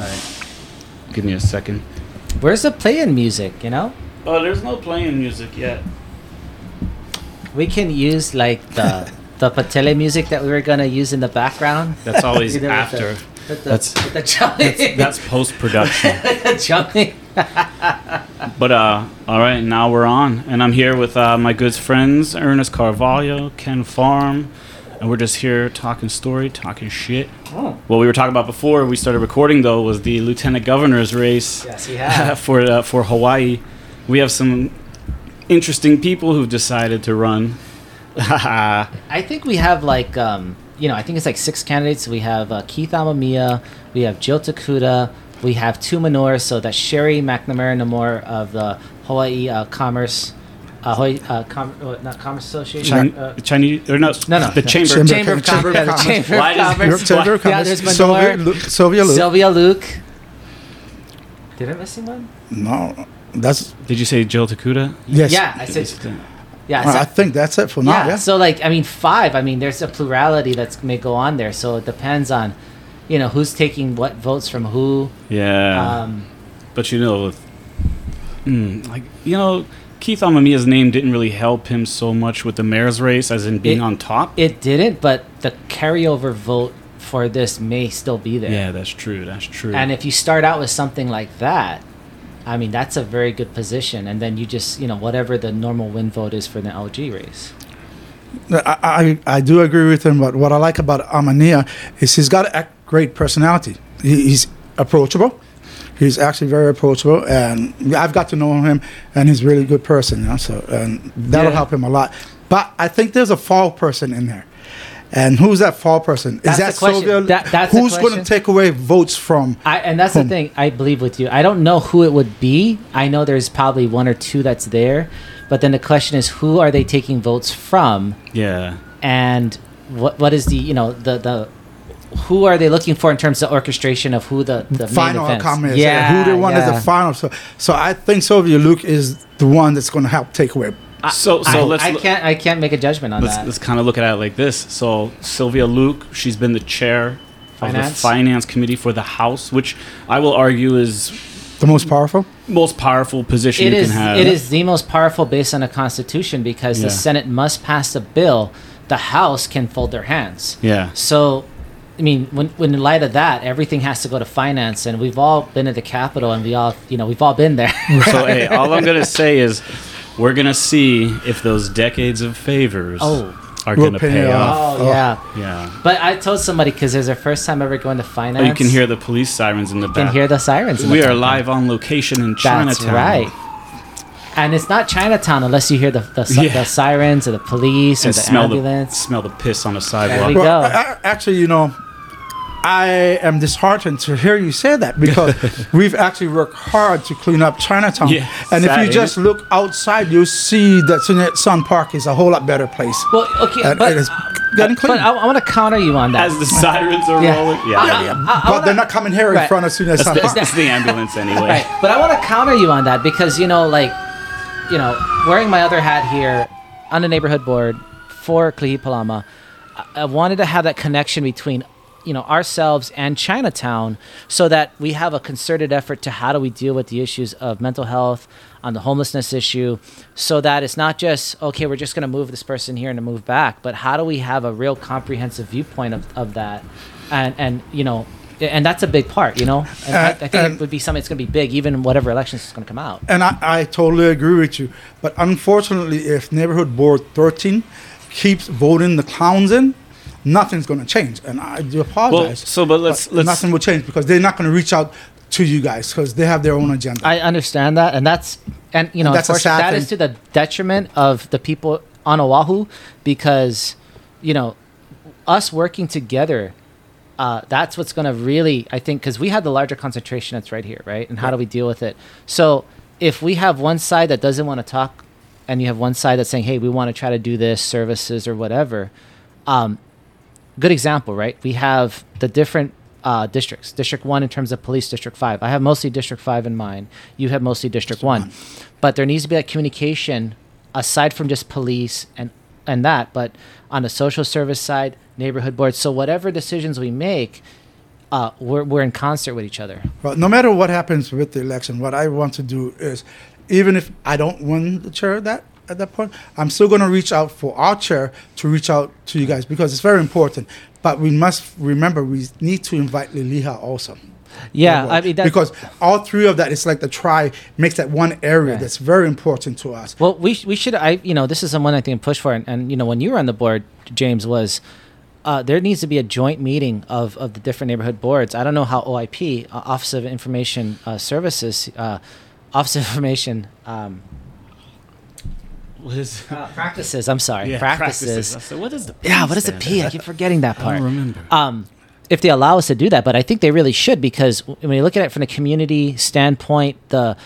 All right. Give me a second. Where's the playing music? You know, Oh, there's no playing music yet. we can use like the the patele music that we were gonna use in the background. That's always You know, with after. the- with the, That's- with the jumping. That's post production. jumping. But uh, all right, now we're on, and I'm here with uh, my good friends Ernest Caravalho, Ken Farm, and we're just here talking story, talking shit. Oh. What we were talking about before we started recording though was the lieutenant governor's race Yes, have. for uh, for Hawaii. We have some interesting people who've decided to run. I think we have like um, you know, I think it's like six candidates. We have uh, Keith Amemiya, we have Jill Tokuda, we have two minors. So that's Sherry McNamara Menor of the Hawaii uh, Commerce, uh, Hawaii uh, Com- uh, not Commerce Association. Chin- uh, Chinese or no, no, no, the no. chamber. Chamber- Chamber of Chamber Commerce. of Yeah, the Commerce. Chamber Why of does- Commerce. Chamber of Yeah, Commerce. there's Sylvia, Menor. Lu- Sylvia Luke. Sylvia Luke. Did I miss one? No, that's Did you say Jill Tokuda? yes. Yeah, I said. Yeah, Well, so- I think that's it for now. yeah, Yeah. So like, I mean, five. I mean, there's a plurality that's may go on there. So it depends on, you know, who's taking what votes from who. Yeah. Um, But you know, mm, like you know, Keith Amemiya's name didn't really help him so much with the mayor's race, as in being It- on top. it didn't, but the carryover vote for this may still be there. yeah, that's true. That's true. And if you start out with something like that, I mean, that's a very good position. And then you just, you know, whatever the normal win vote is for the LG race. I, I I do agree with him, but what I like about Amemiya is he's got a great personality. He, he's approachable. He's actually very approachable, and I've got to know him, and he's a really good person. You know, so and that'll Yeah. help him a lot. But I think there's a fall person in there, and who's that fall person? That's is that the question. Sylvia? That- that's who's going to take away votes from? I, and that's the thing. I believe with you. I don't know who it would be. I know there's probably one or two that's there, but then the question is, who are they taking votes from, yeah, and what what is the you know the the who are they looking for in terms of orchestration of who the the final main events? outcome is Yeah, who they want yeah. as the final. So, so I think Sylvia Luke is the one that's going to help take away. I- So- so I, let's I can't I can't make a judgment on let's that. let's kind of look at it like this. So Sylvia Luke, she's been the chair of the Finance. finance committee for the House, which I will argue is The most powerful. most powerful position It you is can have. it is the most powerful based on the Constitution because the Senate must pass a bill. The House can fold their hands. Yeah. So, I mean, when, when in light of that, everything has to go to finance, and we've all been at the Capitol, and we all, you know, we've all been there. So hey, all I'm gonna say is we're gonna see if those decades of favors Oh. are Will gonna pay pay off. off. oh yeah. Yeah. But I told somebody because there's their first time ever going to finance. Oh, you can hear the police sirens in the back. You can hear the sirens. in we the are live on location in That's Chinatown. right. And it's not Chinatown unless you hear the the, Yeah. the sirens or the police or the smell ambulance. the smell the piss on the There sidewalk. we Well, go. I- I- actually, you know, I am disheartened to hear you say that because we've actually worked hard to clean up Chinatown. Yeah, and if you just it? look outside, you'll see that Sun Yat-sen Park is a whole lot better place. well, okay, And but, it is getting but clean. I, I want to counter you on that. As the sirens are Yeah. rolling. Yeah. Yeah. yeah, I- I but wanna- they're not coming here in front of Sun Yat-sen Park. that's the ambulance anyway. Right. But I want to counter you on that because you know, like, you know, wearing my other hat here on the neighborhood board for Kalihi Palama, I, I wanted to have that connection between, you know, ourselves and Chinatown, so that we have a concerted effort to how do we deal with the issues of mental health, on the homelessness issue, so that it's not just okay, we're just going to move this person here and to move back, but how do we have a real comprehensive viewpoint of, of that, and and you know. And that's a big part, you know. And I, I Uh, think and- it would be something that's going to be big, even in whatever elections is going to come out. And I, I totally agree with you. But unfortunately, if Neighborhood Board 13 keeps voting the clowns in, nothing's going to change. And I do apologize. Well, so but let's But let's nothing will change because they're not going to reach out to you guys because they have their own agenda. I understand that, and that's and you know, That's a unfortunately, sad that is to the detriment of the people on Oahu because you know, us working together. Uh, that's what's going to really, I think, because we have the larger concentration that's right here, right? And how do we deal with it? So if we have one side that doesn't want to talk, and you have one side that's saying, "Hey, we want to try to do this services or whatever," um, good example, right? We have the different uh, districts. District one in terms of police, District five. I have mostly District five in mind. You have mostly District one, but there needs to be that communication aside from just police and and that, but on the social service side, neighborhood boards. So whatever decisions we make, uh, we're we're in concert with each other. Well, no matter what happens with the election, what I want to do is, even if I don't win the chair that at that point, I'm still going to reach out for our chair to reach out to you guys because it's very important. But we must remember we need to invite Liliha also. Yeah, I mean because all three of that is like the try makes that one area Right. that's very important to us. Well, we, we should I you know this is someone I think push for and, and you know when you were on the board, James was. Uh, there needs to be a joint meeting of, of the different neighborhood boards. I don't know how OIP, uh, Office of Information uh, Services, uh, Office of Information um, What is? practices. I'm sorry, practices. So what is the? P Yeah, what is the stand P? for? I keep forgetting that I part. don't remember. um, if they allow us to do that. But I think they really should because when you look at it from the community standpoint, the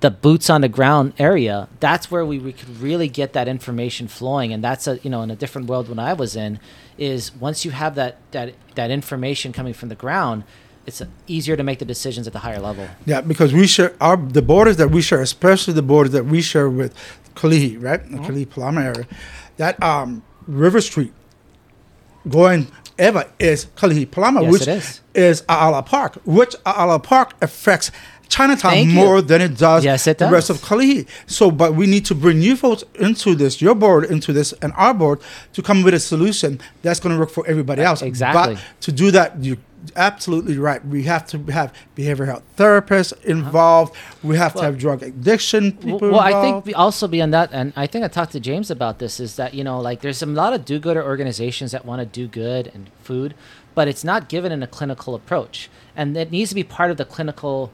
the boots on the ground area, that's where we, we could really get that information flowing. And that's a you know in a different world when I was in, is once you have that that that information coming from the ground, it's uh, easier to make the decisions at the higher level. Yeah, because we share our the borders that we share, especially the borders that we share with Kalihi, right, the Kalihi Palama area. That um, River Street going ever is Kalihi Palama, Yes, which is. is Aala Park, which Aala Park affects Chinatown Thank you. more than it does Yes, it the rest of Kalihi. So, but we need to bring you folks into this, your board into this, and our board to come with a solution that's going to work for everybody else. Exactly. But to do that, you absolutely right. We have to have behavioral health therapists involved. We have to Uh-huh. Have drug addiction Well, people well, I think we also beyond that, and I think I talked to James about this, is that you know, like there's a lot of do-gooder organizations that want to do good and food, but it's not given in a clinical approach, and it needs to be part of the clinical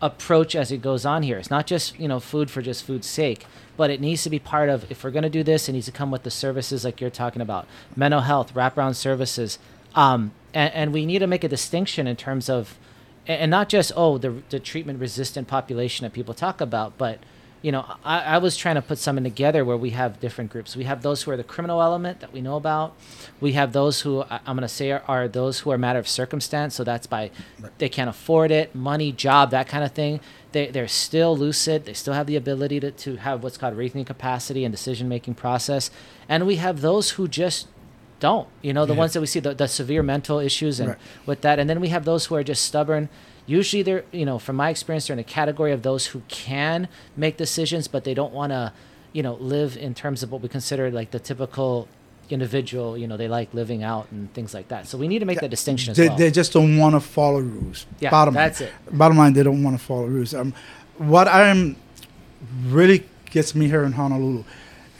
approach as it goes on here. It's not just you know food for just food's sake, but it needs to be part of. If we're going to do this, it needs to come with the services like you're talking about, mental health, wraparound services, um, and, and we need to make a distinction in terms of, and not just oh the the treatment resistant population that people talk about, but you know I, I was trying to put something together where we have different groups. We have those who are the criminal element that we know about. We have those who I- I'm going to say are, are those who are matter of circumstance. So that's by they can't afford it, money, job, that kind of thing. They they're still lucid. They still have the ability to, to have what's called reasoning capacity and decision making process. And we have those who just don't. You know, the Yeah. ones that we see the, the severe mental issues and Right. with that. And then we have those who are just stubborn. Usually they're, you know, from my experience, they're in a category of those who can make decisions, but they don't want to, you know, live in terms of what we consider like the typical individual, you know, they like living out and things like that. So we need to make that distinction as they, well. they just don't want to follow rules. Yeah, bottom that's line. it. Bottom line, they don't want to follow rules. Um, what I'm really gets me here in Honolulu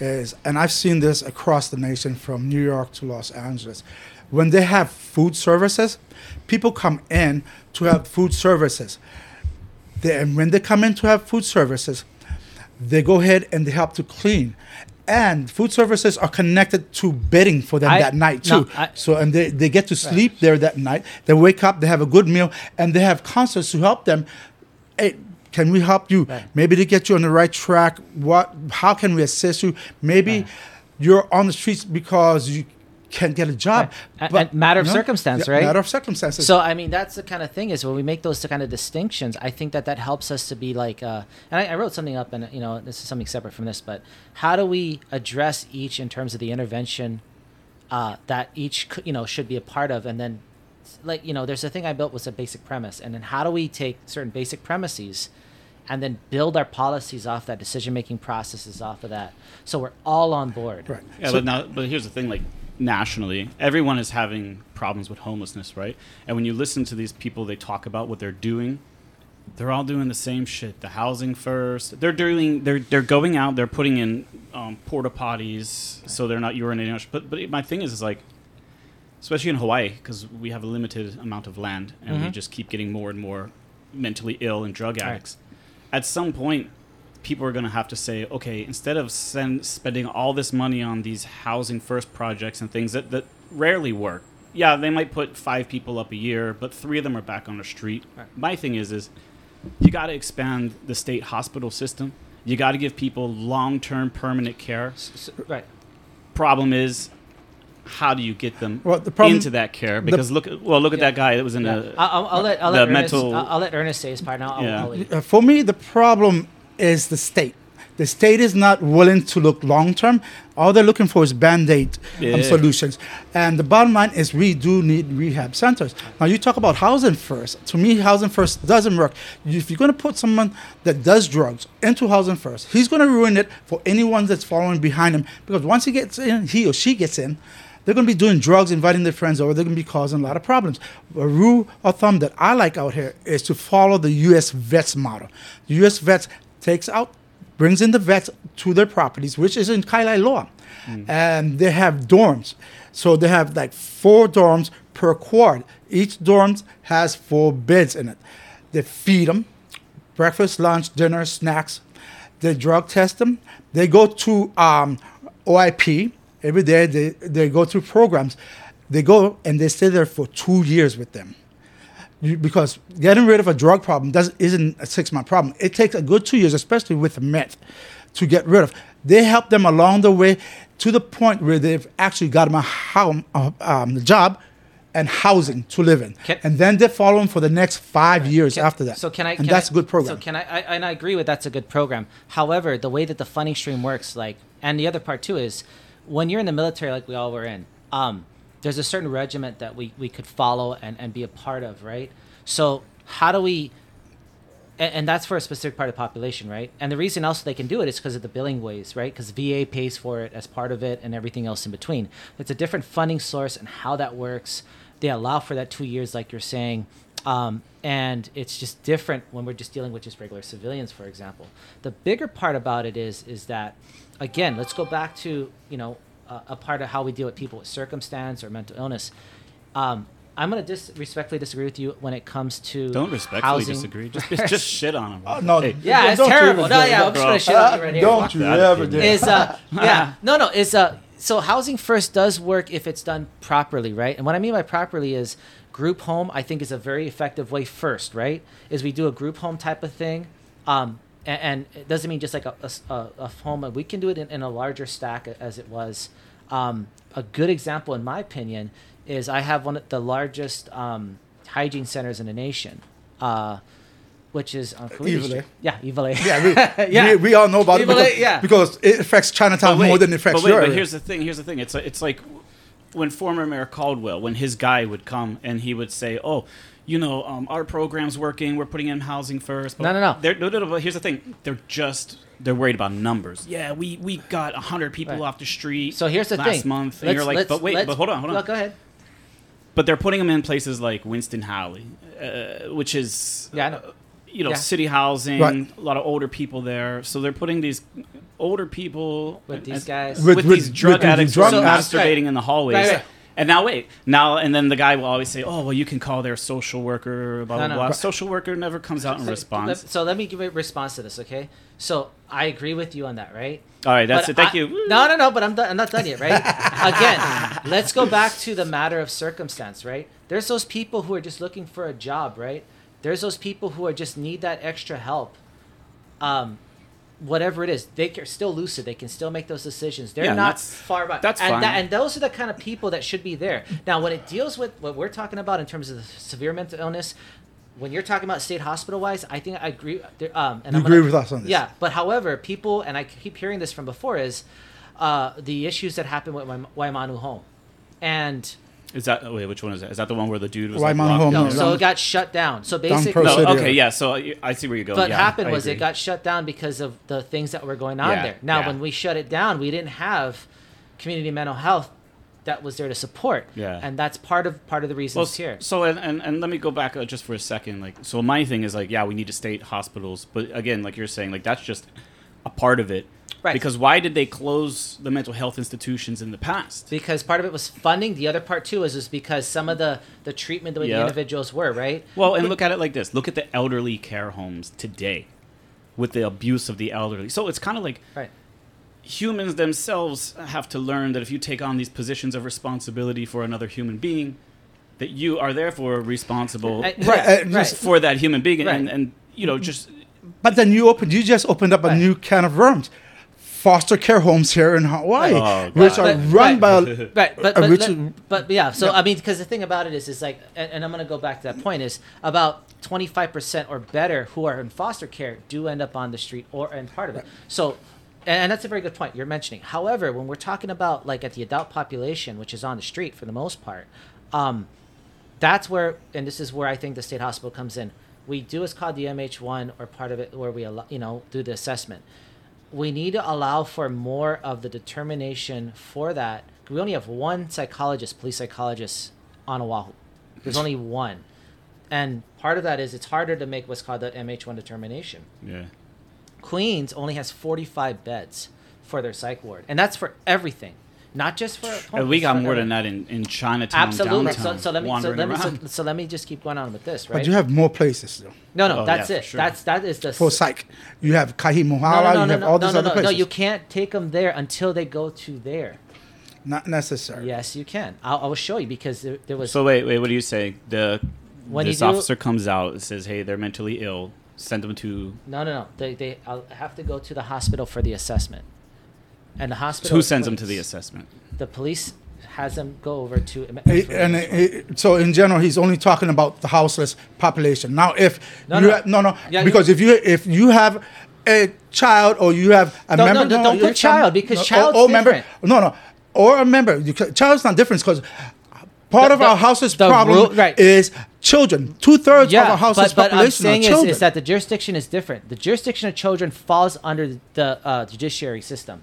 is, and I've seen this across the nation from New York to Los Angeles, when they have food services, people come in to have food services. They, and when they come in to have food services, they go ahead and they help to clean. And food services are connected to bedding for them I- that night no, too. I- so and they, they get to sleep there that night. They wake up, they have a good meal, and they have counselors to help them. Can we help you? Right. Maybe to get you on the right track. What? How can we assist you? Maybe Right. you're on the streets because you can't get a job. Right. A- a matter of circumstance, right? Matter of circumstances. So I mean, that's the kind of thing is when we make those kind of distinctions. I think that that helps us to be like, uh, and I, I wrote something up, and you know, this is something separate from this, but how do we address each in terms of the intervention uh, that each you know should be a part of, and then like you know, there's a thing I built was a basic premise, and then how do we take certain basic premises and then build our policies off that decision making processes off of that, so we're all on board. right. Yeah, So- but now, but here's the thing: like nationally, everyone is having problems with homelessness, right? And when you listen to these people, they talk about what they're doing. They're all doing the same shit. The housing first. They're doing. They're they're going out. They're putting in um, porta potties so they're not urinating. much. But but my thing is, is like, especially in Hawaii, because we have a limited amount of land, and we Mhm. just keep getting more and more mentally ill and drug Right. addicts. At some point, people are going to have to say, okay, instead of send, spending all this money on these housing first projects and things that, that rarely work, yeah, they might put five people up a year, but three of them are back on the street. Right. My thing is, is you got to expand the state hospital system. You got to give people long term permanent care. Right. Problem is, how do you get them Well, the problem- into that care? Because look, well, look at that guy that was in Yeah. a. I'll, I'll, I'll let I'll the let Ernest, mental- I'll, I'll let Ernest say his part now. I'll, Yeah. I'll leave. Uh, for me, the problem is the state. The The state is not willing to look long term. All they're looking for is band aid Yeah. um, solutions. And the bottom line is we do need rehab centers. Now, you talk about housing first. To me, housing first doesn't work. If you're going to put someone that does drugs into housing first, he's going to ruin it for anyone that's following behind him because once he gets in, he or she gets in, they're going to be doing drugs, inviting their friends over. They're going to be causing a lot of problems. A rule of thumb that I like out here is to follow the U.S. vets model. The U.S. vets takes out, brings in the vets to their properties, which is in Kalaeloa, and they have dorms. So they have like four dorms per quad. Each dorm has four beds in it. They feed them breakfast, lunch, dinner, snacks. They drug test them. They go to um, OIP every day. They, they go through programs. They go and they stay there for two years with them. Because getting rid of a drug problem doesn't, isn't a six month problem. It takes a good two years, especially with meth, to get rid of. They help them along the way to the point where they've actually got them a, home, a um, job and housing to live in. Can- and then they follow them for the next five years Can- after that. So can I? And can that's I- a good program. So can I, I? And I agree with that's a good program. However, the way that the funding stream works, like, and the other part too is, when you're in the military, like we all were in, um, there's a certain regiment that we we could follow and and be a part of, right? So how do we? And, and that's for a specific part of the population, right? And the reason also they can do it is because of the billing ways, right? Because VA pays for it as part of it, and everything else in between. It's a different funding source and how that works. They allow for that two years, like you're saying, um, and it's just different when we're just dealing with just regular civilians, for example. The bigger part about it is is that, again, let's go back to you know a, a part of how we deal with people with circumstance or mental illness. Um, I'm going to dis- respectfully disagree with you when it comes to Don't respectfully housing. disagree. Just just shit on him. Oh, no, Hey, Yeah, it's terrible. No, yeah, I'm just gonna shit on you right here. Don't you ever opinion. do Is uh yeah no no is uh so housing first does work if it's done properly right and what I mean by properly is group home I think is a very effective way first right is we do a group home type of thing um and, and it doesn't mean just like a, a, a home we can do it in, in a larger stack as it was um a good example in my opinion is I have one of the largest um hygiene centers in the nation uh which is on Queen Yeah, Iwilei. Yeah, we, Yeah. we, we all know about it because, yeah. because it affects Chinatown wait, more than it affects but wait, your but here's the thing. Here's the thing. It's it's like when former Mayor Caldwell, when his guy would come and he would say, "Oh, you know, um, our program's working. We're putting in housing first. No, no, no. They're, no, no, no. But here's the thing. They're just they're worried about numbers. Yeah, we we got hundred people Right. off the street. So here's the last thing. month, and Let's- you're like, but wait, but hold on, hold on. Well, go ahead. But they're putting them in places like Winston Hale, uh, which is Yeah, I know. you know Yeah. city housing, Right. a lot of older people there. So they're putting these older people With these and- guys. with, With- with- these drug with addicts drug who are addicts. masturbating in the hallways. And now wait, now and then the guy will always say, "Oh, well, you can call their social worker." Blah blah no. blah. Social worker never comes out and So- responds. So let me give a response to this, okay? So I agree with you on that, right? All right, that's But it. Thank I- you. No, no, no. But I'm, done, I'm not done yet, right? Again, let's go back to the matter of circumstance, right? There's those people who are just looking for a job, right? There's those people who are just need that extra help. Um, whatever it is, they are still lucid. They can still make those decisions. They're Yeah, not that's- far behind. that's and fine. and those are the kind of people that should be there. Now, when it deals with what we're talking about in terms of the severe mental illness, when you're talking about state hospital wise, I think I agree. there- Um, and You I'm agree gonna- with us on this? Yeah, but however, people and I keep hearing this from before is uh, the issues that happened with Waim- Waimano Home, and Is that oh, wait? Which one is that? Is that the one where the dude was Why like, Mount locked Home? no, no, so it got shut down. So basically, No, okay, yeah. So I I see where you're going. what yeah, happened I was it got shut down because of the things that were going on Yeah, there. Now, yeah. when we shut it down, we didn't have community mental health that was there to support. Yeah. and that's part of part of the reasons Well, here. So and, and and let me go back uh, just for a second. Like, so my thing is like, yeah, we need to state hospitals, but again, like you're saying, like that's just a part of it. Right. Because why did they close the mental health institutions in the past? because part of it was funding. The other part too is is because some of the the treatment the way the individuals were right. Well, and look at it like this: look at the elderly care homes today, with the abuse of the elderly. So it's kind of like Right. humans themselves have to learn that if you take on these positions of responsibility for another human being, that you are therefore responsible I- Right, yeah, uh, just- for that human being, Right. and and you know just But then you open, you just opened up a Right. new can of worms. Foster care homes here in Hawaii, Oh, which are But- run right. by. Right, but but, which let- but yeah. So Yeah. I mean, because the thing about it is, is like, and, and I'm gonna go back to that point is about 25 percent or better who are in foster care do end up on the street or in part of it. So and that's a very good point you're mentioning. However, when we're talking about like at the adult population, which is on the street for the most part, um, that's where, and this is where I think the state hospital comes in. We do what's called the MH1 or part of it where we, allo- you know, do the assessment. We need to allow for more of the determination for that. We only have one psychologist, police psychologist on Oahu. There's only one. And part of that is it's harder to make what's called the MH1 determination. Yeah. Queens only has 45 beds for their psych ward, and that's for everything, not just for. And we got for more than that in, in Chinatown, Absolutely. So, downtown, so let me so let me so, so let me just keep going on with this, right? But you have more places though. no, no, Oh, that's yeah, it. sure. That's that is the For psych, you have Kahi no, Mohala, no, no, you have no, all these no, other no, places. no, you can't take them there until they go to there. Not necessary. Yes, you can. I'll, I will show you because there, there was So wait, wait. What do you say? The When this you do- officer comes out and says, "Hey, they're mentally ill. Send them to." no, no, no. They they I'll have to go to the hospital for the assessment, and the hospital. Who is sends them to the assessment? The police has them go over to. He- and he- so in general, he's only talking about the houseless population. Now, if No, you no. have, no, no, Yeah, because if you if you have a child or you have a Don't- member, no, don't you put child, because no, child's or, or member, different. no, no, or a member. You ca- child's not different because part The- of the- our houseless the problem rule- right. is children. Two thirds of yeah, our houseless but, but I'm saying are is, children. is that the jurisdiction is different. The jurisdiction of children falls under the uh, judiciary system,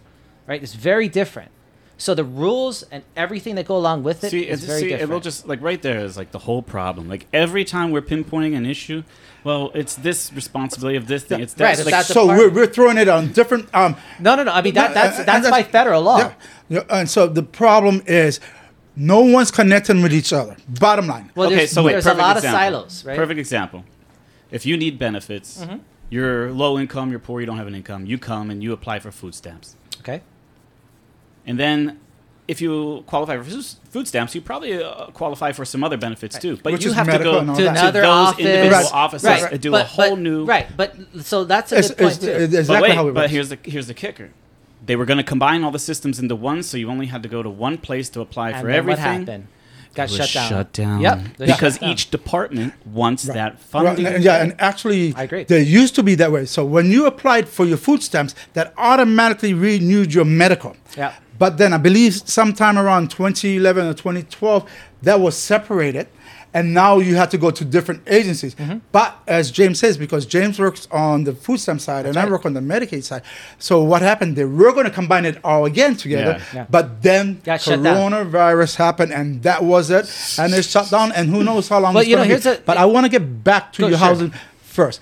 right? It's very different. So the rules and everything that go along with it see, is it's, very see, it will just like right there is like the whole problem. Like every time we're pinpointing an issue, well, it's this responsibility of this thing. It's that. Right, like, that's so we're, we're throwing it on different um, no, no, no. I mean that, No, that's that's by federal law. Yeah, yeah, and so the problem is no one's connecting with each other. Bottom line. Well, okay, so wait, there's a perfect lot example. of silos, right? Perfect example. If you need benefits, Mm-hmm. you're low income, you're poor, you don't have an income. You come and you apply for food stamps, Okay. And then if you qualify for food- food stamps, you probably uh, qualify for some other benefits too. But Which you have to go To that. another those office, individual Right. offices Right. and do but, a whole but- new right. But so that's a It's, good point it's, too. it's But exactly wait, how it but here's the here's the kicker. They were going to combine all the systems into one, so you only had to go to one place to apply and for then everything. what happened? Got It was shut down. Shut down. Yep. they shut Because down. each department wants Right. that Right, funding. and- yeah, and actually, I agree. there used to be that way. So when you applied for your food stamps, that automatically renewed your medical. Yeah. But then I believe sometime around 2011 or 2012, that was separated. And now you have to go to different agencies. Mm-hmm. But as James says, because James works on the food stamp side and I work on the Medicaid side. So what happened? They were going to combine it all again together. Yeah. Yeah. But then Got coronavirus happened and that was it. And it shut down. And who knows how long But, it's you know, going to be. but I want to get back to your sure. housing first.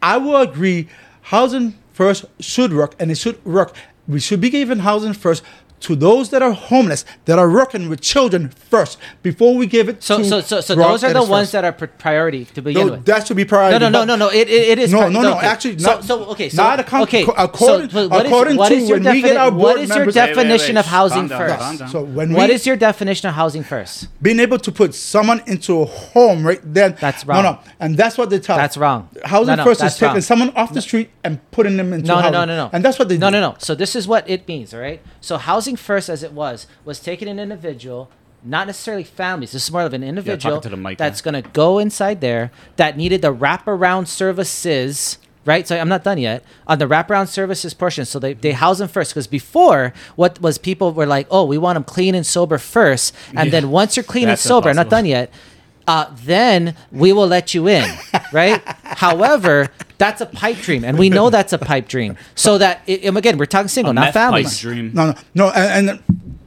I will agree, housing first should work, and it should work. We should be giving housing first to those that are homeless, that are working with children first, before we give it So, to so, so, so those are the ones first. that are priority to begin No, with. that should be priority. No, no, no, no, no. It, it, it is. No, pri- no, no, okay. actually, so, not- so okay, so not account- okay. according- so, what is- according what to is your when we get our board is your members- Wait, wait, definition wait. of housing down, first? calm down. So when What we, is your definition of housing first? being able to put someone into a home right then. That's No, wrong. no, no, and that's what they tell. That's wrong. Housing No, no, first is taking wrong. someone off the street and putting them into No, no, housing. no, no, no. And that's what they No, no, no. So this is what it means, all right? So housing first, as it was, was taking an individual, not necessarily families. This is more of an individual to the mic, that's going to go inside there that needed the wraparound services. Right, so I'm not done yet on the wraparound services portion. So they, they house them first because before what was people were like, oh, we want them clean and sober first, and Yeah. then once you're clean and sober, I'm not done yet. Uh, then we will let you in, right? However, that's a pipe dream, and we know that's a pipe dream. So that it, and again, we're talking single, A not meth pipe dream. No, no, no. And, and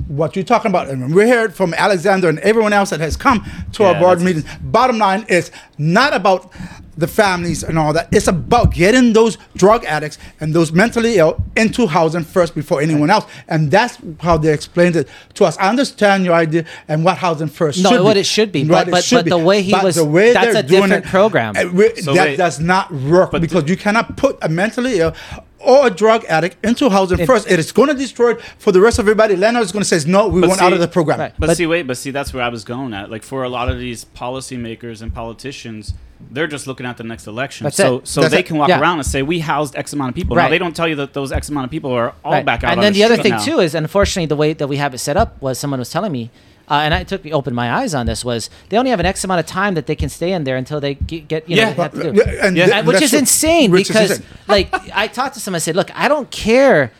what you're talking about, and we heard from Alexander and everyone else that has come to our board that's- meetings. Bottom line is not about the families and all that. It's about getting those drug addicts and those mentally ill into housing first before anyone else. And that's how they explained it to us. I understand your idea and what housing first No, should what be. it should be, What but- but- should but be. the way he But was- the way that's a different it, program. we- So that wait. does not work But because the- you cannot put a mentally ill or a drug addict into housing It- first. It is going to destroy it for the rest of everybody. Leonard is going to say, no, we But want out of the program. Right. But, But- see, wait, but see, that's where I was going at. Like for a lot of these policymakers and politicians, they're just looking at the next election. That's so, it. so That's they it. can walk Yeah. around and say we housed X amount of people. Now they don't tell you that those X amount of people are all Right. back out. And on then the other thing now. too is, unfortunately, the way that we have it set up was someone was telling me, uh, and I took me opened my eyes on this was they only have an X amount of time that they can stay in there until they get, get you know Yeah. have to do. Yeah, and Yeah. th- which is what- insane which is because insane. like I talked to someone I said, look, I don't care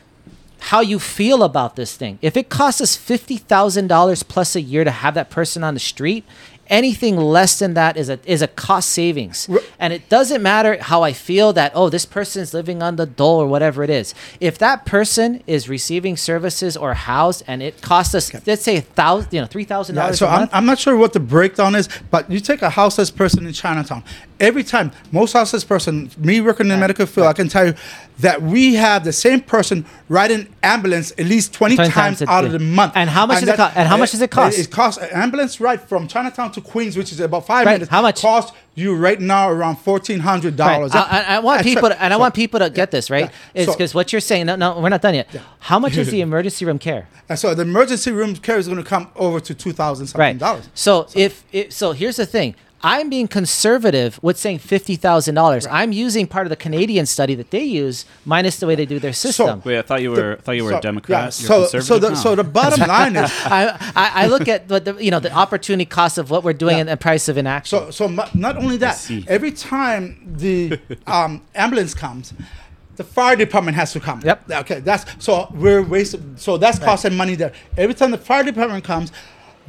how you feel about this thing. If it costs us fifty thousand dollars plus a year to have that person on the street, anything less than that is a is a cost savings. R- And it doesn't matter how I feel that oh this person's living on the dole or whatever it is. If that person is receiving services or housed and it costs us let's say a thousand you know three thousand Yeah, dollars so I'm, month. I'm not sure what the breakdown is, but you take a houseless person in Chinatown. Every time, most houseless person, me working in the medical field, I can tell you that we have the same person ride an ambulance at least 20, 20 times, times out of the month. And how much does it that- co- and how much does it cost? It, costs an ambulance ride from Chinatown to Queens, which is about five Right, minutes. how much? Cost you right now around fourteen hundred Right. dollars. I, I- I want people to, and I want people to get this right. yeah. It's So- because what you're saying. No, no, we're not done yet. How much is the emergency room care? And so the emergency room care is going to come over to two thousand something Right. dollars. So if it, so, here's the thing. I'm being conservative with saying fifty thousand dollars. I'm using part of the Canadian study that they use, minus the way they do their system. Wait, I thought you were I thought you were So- a Democrat. yeah, You're so so the now. so the bottom line is I, I, I look at what the you know the opportunity cost of what we're doing Yeah. and the price of inaction. So, so mu- not only that, every time the um, ambulance comes, the fire department has to come. Yep. Okay, that's so we're wasting. So that's costing money there. Every time the fire department comes,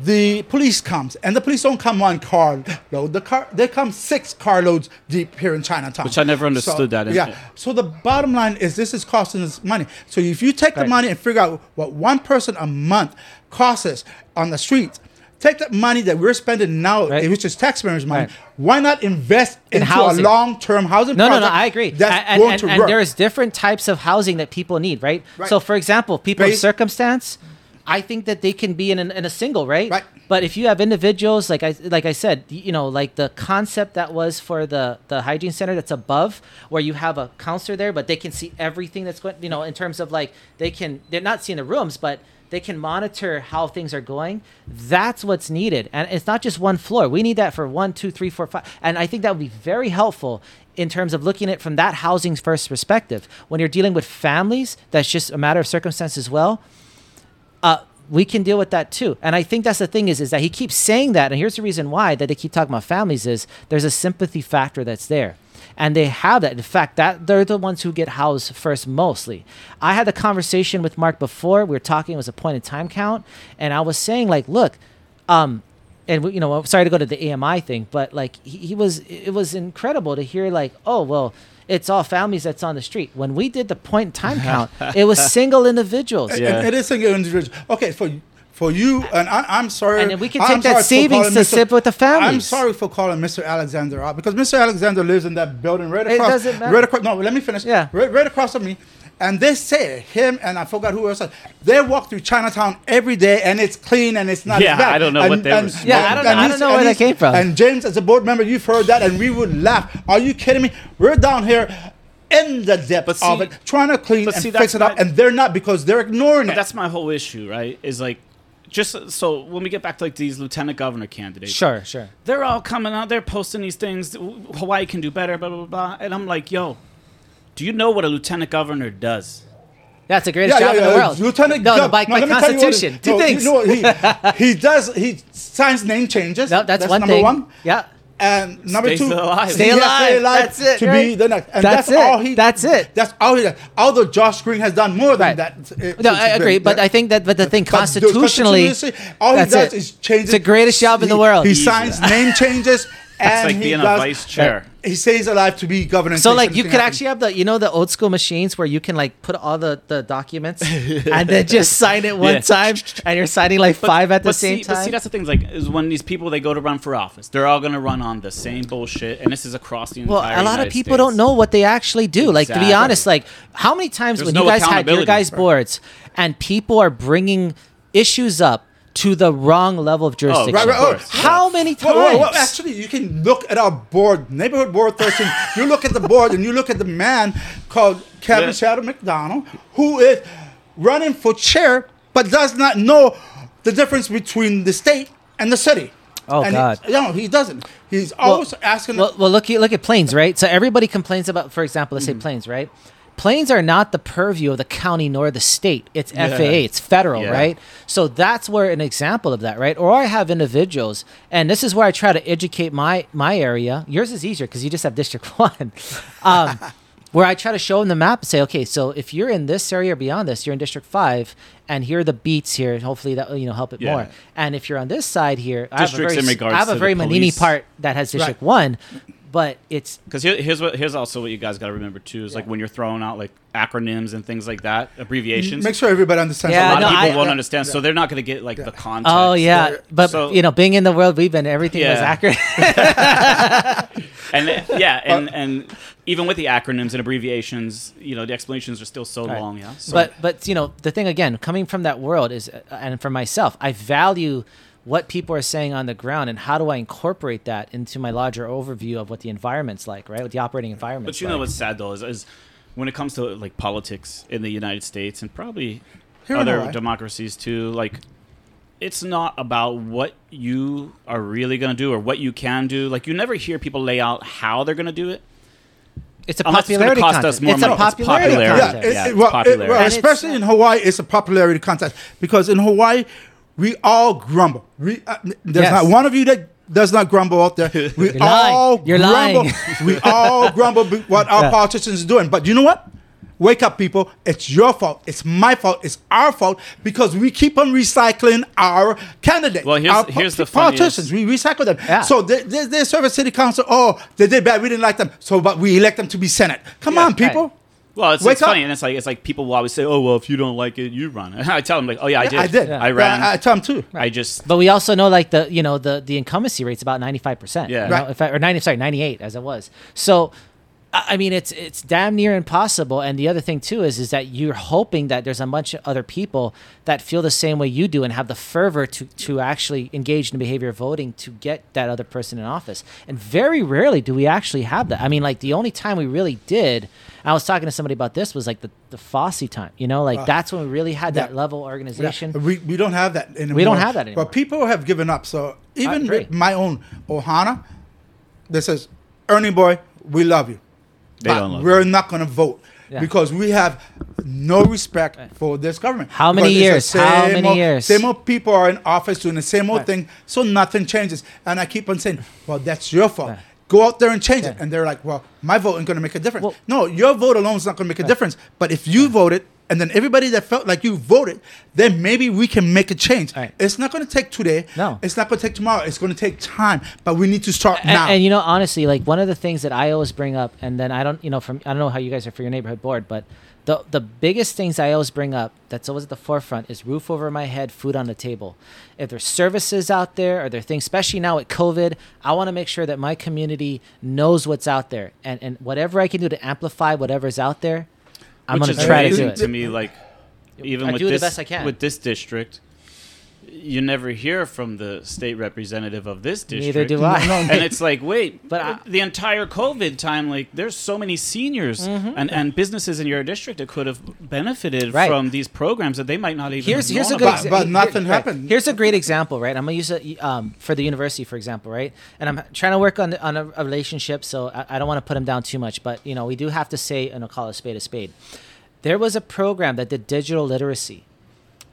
the police comes, and the police don't come one car load. The car they come six carloads deep here in Chinatown. Which I never understood So, that. Yeah. So the bottom line is this is costing us money. So if you take the money and figure out what one person a month costs us on the street. Take that money that we're spending now, Right. which is taxpayers' money. Right. Why not invest In into housing. a long-term housing No, no, no. I agree. That's and, going and, to and work. there's different types of housing that people need, right? Right. So, for example, people of circumstance, I think that they can be in, an, in a single, right? Right. But if you have individuals, like I like I said, you know, like the concept that was for the the hygiene center that's above, where you have a counselor there, but they can see everything that's going, you know, in terms of like they can they're not seeing the rooms, but they can monitor how things are going. That's what's needed, and it's not just one floor. We need that for one, two, three, four, five, and I think that would be very helpful in terms of looking at it from that housing first perspective. When you're dealing with families, that's just a matter of circumstance as well uh, we can deal with that too. And I think that's the thing is, is that he keeps saying that. And here's the reason why that they keep talking about families is there's a sympathy factor that's there. And they have that. In fact, that they're the ones who get housed first mostly. I had a conversation with Mark before. We were talking, it was a point in time count. And I was saying, like, look, um, and you know, sorry to go to the AMI thing, but like he, he was, it was incredible to hear like, oh well, it's all families that's on the street. When we did the point in time count, it was single individuals. Yeah. and it is single individual. Okay, for for you, and I, I'm sorry. And we can I'm take that savings calling to sit with the families. I'm sorry for calling Mr. Alexander out because Mr. Alexander lives in that building right across. It doesn't matter. Right across. No, let me finish. Yeah. Right, right across from me. And they say him and I forgot who else. They walk through Chinatown every day, and it's clean and it's not Yeah, as bad. I don't know and, what they were and- smoking. Yeah, I don't know- and I don't know where that came from. And James, as a board member, you've heard that, and we would laugh. Are you kidding me? We're down here in the depth But of it, trying to clean and see, fix it up, my- and they're not because they're ignoring But it. that's my whole issue, right? Is like just so when we get back to like these lieutenant governor candidates, Sure, sure. they're all coming out, they're posting these things. Hawaii can do better, blah blah blah, blah. and I'm like, yo, do you know what a lieutenant governor does? That's the greatest job in the world. Lieutenant no, Gov- no, by, no, by let me tell you what Constitution. it- Two no, you know he, he does. He signs name changes. no, that's, one number thing. one. Yeah. And number Stay two, alive. Stay he has to alive. That's it, to right? be the next. And That's that's, it. all he. That's it. That's all he. does. Although Josh Green has done more Right. than that. uh, No, I agree, been but there. I think that, but the thing But constitutionally, constitutionally, all he does it. is change. It's the greatest job in the world. He Easy. signs name changes, and like he being a vice chair. He stays alive to be governor. So like you could happens. actually have the you know the old school machines where you can like put all the, the documents and then just sign it one Yeah. time and you're signing like five at the same see, time. But see, that's the thing. Like, is when these people they go to run for office, they're all gonna run on the same bullshit, and this is across the well, entire. a lot of people States. don't know what they actually do. Like to be honest, like how many times There's when no you guys had your accountability. guys' boards and people are bringing issues up to the wrong level of jurisdiction? Right, right, oh, course. How many times? Well, well, well, actually, you can look at our board, neighborhood board 13. you look at the board and you look at the man called Kevin Yeah. Shadow McDonald, who is running for chair but does not know the difference between the state and the city. Oh, and God. He, no, he doesn't. He's always asking. Well, well, look at look at planes, right? So everybody complains about, for example, let's Mm-hmm. say planes, right? Planes are not the purview of the county nor the state. It's FAA. It's federal, Yeah. right? So that's where an example of that, right? Or I have individuals, and this is where I try to educate my my area. Yours is easier because you just have District One. Um, where I try to show them the map and say, okay, so if you're in this area or beyond this, you're in District Five, and here are the beats here. Hopefully that will, you know help it Yeah. more. And if you're on this side here, I have a Districts very, I have a very Manini part that has District Right. One, but it's Because here, here's what here's also what you guys got to remember too is like when you're throwing out like acronyms and things like that, abbreviations. Make sure everybody understands. Yeah, a lot no, of people I- won't yeah. understand, so they're not going to get like the context. oh yeah, but So- you know, being in the world we've been, everything was Yeah. accurate. and uh, yeah, and and even with the acronyms and abbreviations, you know, the explanations are still so Right. long. Yeah, so, but but you know the thing again coming from that world is uh, and for myself i value what people are saying on the ground and how do i incorporate that into my larger overview of what the environment's like right what the operating environment but you know what's sad though is, is when it comes to like politics in the United States and probably Here other democracies too, like it's not about what you are really going to do or what you can do. Like you never hear people lay out how they're going to do it. it's a unless popularity cost contest us it's money. a It's popularity popularity. contest Yeah, Yeah, it- it's it- well, it- popularity. well, especially in Hawaii, it's a popularity contest because in Hawaii, we all grumble. We, uh, there's Yes. not one of you that does not grumble out there. We You're lying. all You're grumble. lying. we all grumble what our Yeah. politicians are doing. But you know what? Wake up, people. It's your fault. It's my fault. It's our fault because we keep on recycling our candidates. Well, here's- our po- here's the politicians. funniest- We recycle them. Yeah. So they, they, they serve as city council. Oh, they did bad. We didn't like them. So, but we elect them to be senate. Come Yeah. on, people. Right. Well, it's, Wake it's funny, and it's like it's like people will always say, "Oh, well, if you don't like it, you run." I tell them like, "Oh yeah, I did. I did. Yeah. I ran. I, I tell them too. I just but we also know like the you know the the incumbency rate's about 95% Yeah. you know, Right. if I, or 90 sorry 98 as it was so I I mean, it's it's damn near impossible. And the other thing too is is that you're hoping that there's a bunch of other people that feel the same way you do and have the fervor to to actually engage in behavior voting to get that other person in office. And very rarely do we actually have that. I mean, like the only time we really did, I was talking to somebody about this was like the the Fasi time. You know, like Uh, that's when we really had that yeah. level Yeah, organization. we, we don't have that anymore. We don't have that anymore. But people have given up. So even with my own Ohana, that says, Ernie boy, we love you. They but don't love we're not going to vote Yeah. because we have no respect for this government. How many Because it's the years? How same many old- years? Same old people are in office doing the same old Right. thing, so nothing changes. And I keep on saying, well, that's your fault. Right. Go out there and change it. And they're like, well, my vote ain't going to make a difference. Well- no, your vote alone is not going to make a difference. But if you voted, and then everybody that felt like you voted, then maybe we can make a change. Right. It's not going to take today. No. It's not going to take tomorrow. It's going to take time. But we need to start and, now. and you know, honestly, like one of the things that I always bring up, and then I don't, you know, from I don't know how you guys are for your neighborhood board, but the the biggest things I always bring up that's always at the forefront is roof over my head, food on the table. If there's services out there, or there things, especially now with COVID, I want to make sure that my community knows what's out there, and and whatever I can do to amplify whatever's out there, I'm going to try to do it. to me. Like even I with this, best I can. with this district, you never hear from the state representative of this district. Neither do I. and it's like, wait, But I- the entire COVID time, like, there's so many seniors and, and businesses in your district that could have benefited Mm-hmm. Right. from these programs that they might not even. here's have here's a good about. But- but nothing right. happened. Here's a great example, right? I'm gonna use it um, for the university, for example, right? And I'm trying to work on on a, a relationship, so I, I don't want to put him down too much, but you know, we do have to say and I'll call a spade a spade. There was a program that did digital literacy,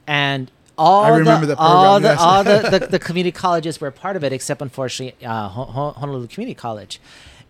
and all I remember the, program, all the all the, the, the community colleges were part of it, except unfortunately uh, Hon- Hon- Honolulu Community College.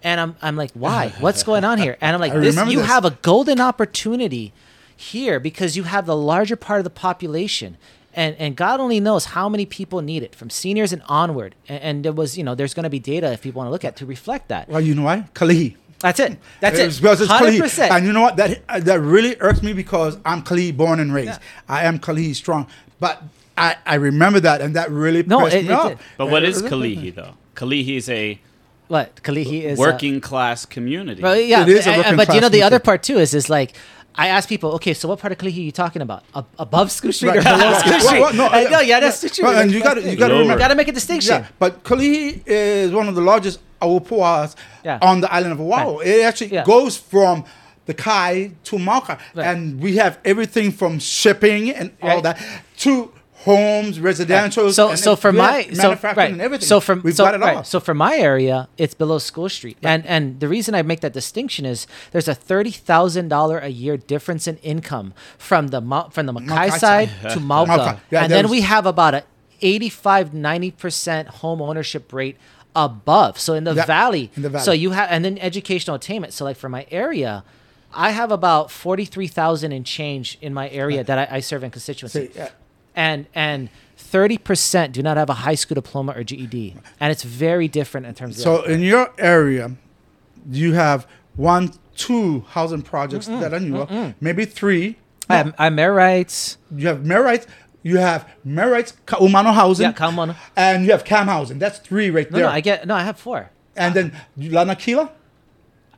And I'm, I'm like, why? What's going on here? And I'm like, this, you this. have a golden opportunity here because you have the larger part of the population. And, and God only knows how many people need it from seniors and onward. And, and there was, you know, there's going to be data if people want to look at to reflect that. well, you know why? Kalihi. That's it. That's it. because it's Hundred Kalihi. percent. And you know what? That uh, that really irks me because I'm Kalihi born and raised. Yeah. I am Kalihi strong. But I, I remember that and that really No, pissed it- me it off. did. But what is Kalihi though? Kalihi is a What Kalihi is working class community. Well, yeah, It is a and- working but you know class the other part too is is like I ask people, okay, so what part of Kalihi are you talking about? Ab- above School Street or below Well, School well, Street? well, no, Uh, no, yeah, that's yeah. the truth. Well, and you gotta- you gotta remember- got to make a distinction. Yeah, but Kalihi is one of the largest aupuas Yeah. on the island of Oahu. Right. It actually Yeah. goes from the Kai to Mauka. Right. And we have everything from shipping and all Right. that to homes, residential. So, so for my so, right. and everything. So from we've so, got it all. right. So for my area, it's below School Street, and and the reason I make that distinction is there's a thirty thousand dollar a year difference in income from the from the Makai Makai side to Mauka. Yeah, and then we have about a 85 90 percent home ownership rate above. So in the Yeah, valley, in the valley. so you have and then educational attainment. So like for my area. I have about forty three thousand in change in my area that I, I serve in constituency, uh, and and thirty percent do not have a high school diploma or GED, and it's very different in terms of. So in your area, you have one, two housing projects that are new, maybe three. I have, I have Mayor Wrights. You have Merites, you have Mayor Wrights, Umano housing, Yeah, Kaahumanu. and you have Cam housing. That's three right No, there. no, I get no. I have four. and then Lanakila.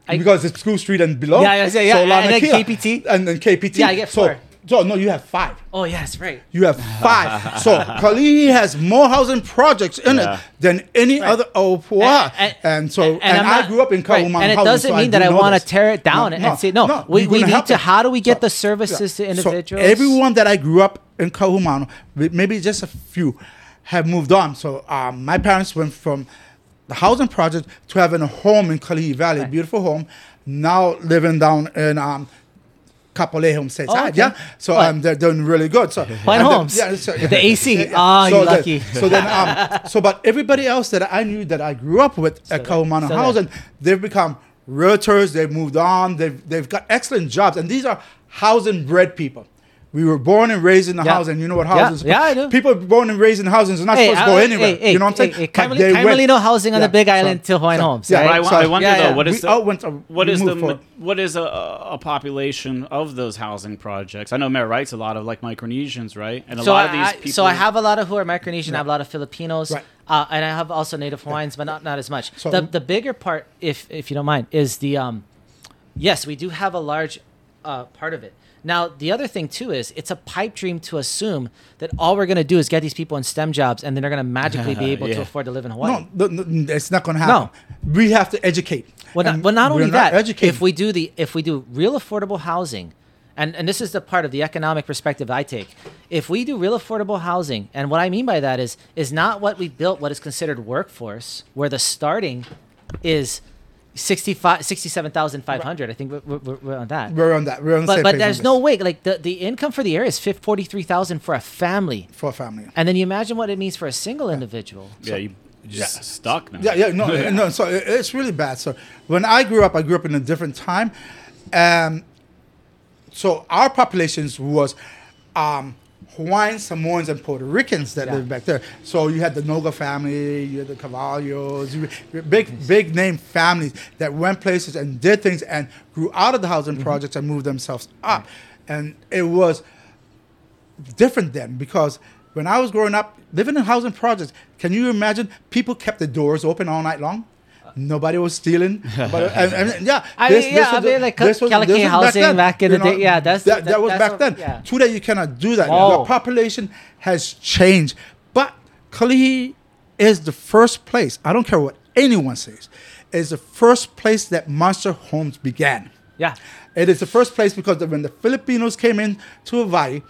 I- because it's School Street and below. Yeah, yeah, yeah, So and then. KPT. And then KPT. Yeah, I get four. So, no, you have five. Oh yes, right. You have five. so Kalihi has more housing projects in Yeah. it than any Right. other Opua. And- And, and- so, and, I'm I not- grew up in right, And it housing, doesn't so mean do that I want to tear it down and say no. we, we're we gonna need to. them. How do we get So- the services to individuals? so individuals? everyone that I grew up in Kaahumanu, maybe just a few, have moved on. So um, my parents went from the housing project to having a home in Kalihi Valley, Right. beautiful home. Now living down in um, Kapolei Home State Oh, okay. yeah. So What? um, they're doing really good. So White and then- homes. yeah, so- With the AC. yeah, yeah. Ah, you so then- lucky. so then, um, so but everybody else that I knew that I grew up with at there- Kaahumanu still. Housing, they've become realtors. They've moved on. They've they've got excellent jobs, and these are housing bred people. We were born and raised in the Yeah. housing. You know what Yeah. housing is? Yeah, I do. People born and raised in housing are not Hey, supposed to go anywhere. hey, hey, you know what I'm saying? hey, hey, But Carmelino- they housing on the Big Island till Hawaiian so- Homes, Yeah, right? But I, so- I wonder yeah, yeah. though, what is we the, all went. uh, what we is the forward. what is a, a population of those housing projects? I know Mayor Wrights a lot of like Micronesians, right? And a so lot of I, these people. so I have a lot of who are Micronesian. I have a lot of Filipinos, Right. uh, and I have also Native Hawaiians, but not not as much. So- the the bigger part, if if you don't mind, is the um, yes, we do have a large uh, part of it. Now the other thing too is it's a pipe dream to assume that all we're gonna do is get these people in STEM jobs, and then they're gonna magically be able to afford to live in Hawaii. No, no, no, it's not going to happen. No. We have to educate. Well, not, well, not we're only that. educated. If we do the if we do real affordable housing, and and this is the part of the economic perspective I take. If we do real affordable housing, and what I mean by that is is not what we built, what is considered workforce, where the starting is 65 67,500. I think we're, we're, we're on that. we're on that. We're on the But same but there's on no this way. Like the, the income for the area is 43,000 for a family, for a family. and then you imagine what it means for a single individual. yeah, you just stuck now. Yeah, yeah, no, no. So it- it's really bad. So when I grew up, I grew up in a different time, and so our populations was um, Hawaiians, Samoans, and Puerto Ricans that Yeah. lived back there. So you had the Noga family, you had the Cavallos, big, big name families that went places and did things and grew out of the housing Mm-hmm. projects and moved themselves up, and it was different then because when I was growing up, living in housing projects, can you imagine people kept the doors open all night long? Nobody was stealing. But, and, and, yeah, I mean, yeah, I mean, like Kalaki housing back in the day, yeah, that's- that, that that- was that's back what- then. yeah. Today you cannot do that. Whoa. The population has changed, but Kalihi is the first place. I don't care what anyone says. Is the first place that monster homes began. Yeah. It is the first place because when the Filipinos came in to Hawaii,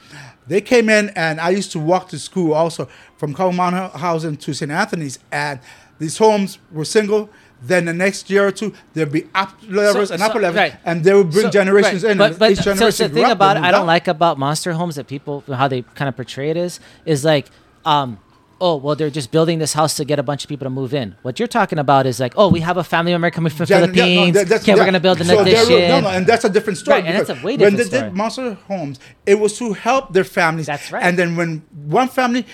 they came in and I used to walk to school also from Kaahumanu Housing to St. Anthony's and these homes were single. Then the next year or two, there'll be up levels So- and upper so- levels, right. and they will bring So- generations right. in. But, but each generation so the thing about it, I don't like about monster homes that people how they kind of portray it is is like, um, oh well, they're just building this house to get a bunch of people to move in. What you're talking about is like, oh, we have a family member coming from Gen- yeah, no, that- okay, we're gonna build an So addition. were- No, no, and that's a different story. Right, and that's a way different When they story. did monster homes, it was to help their families. That's right. And then when one family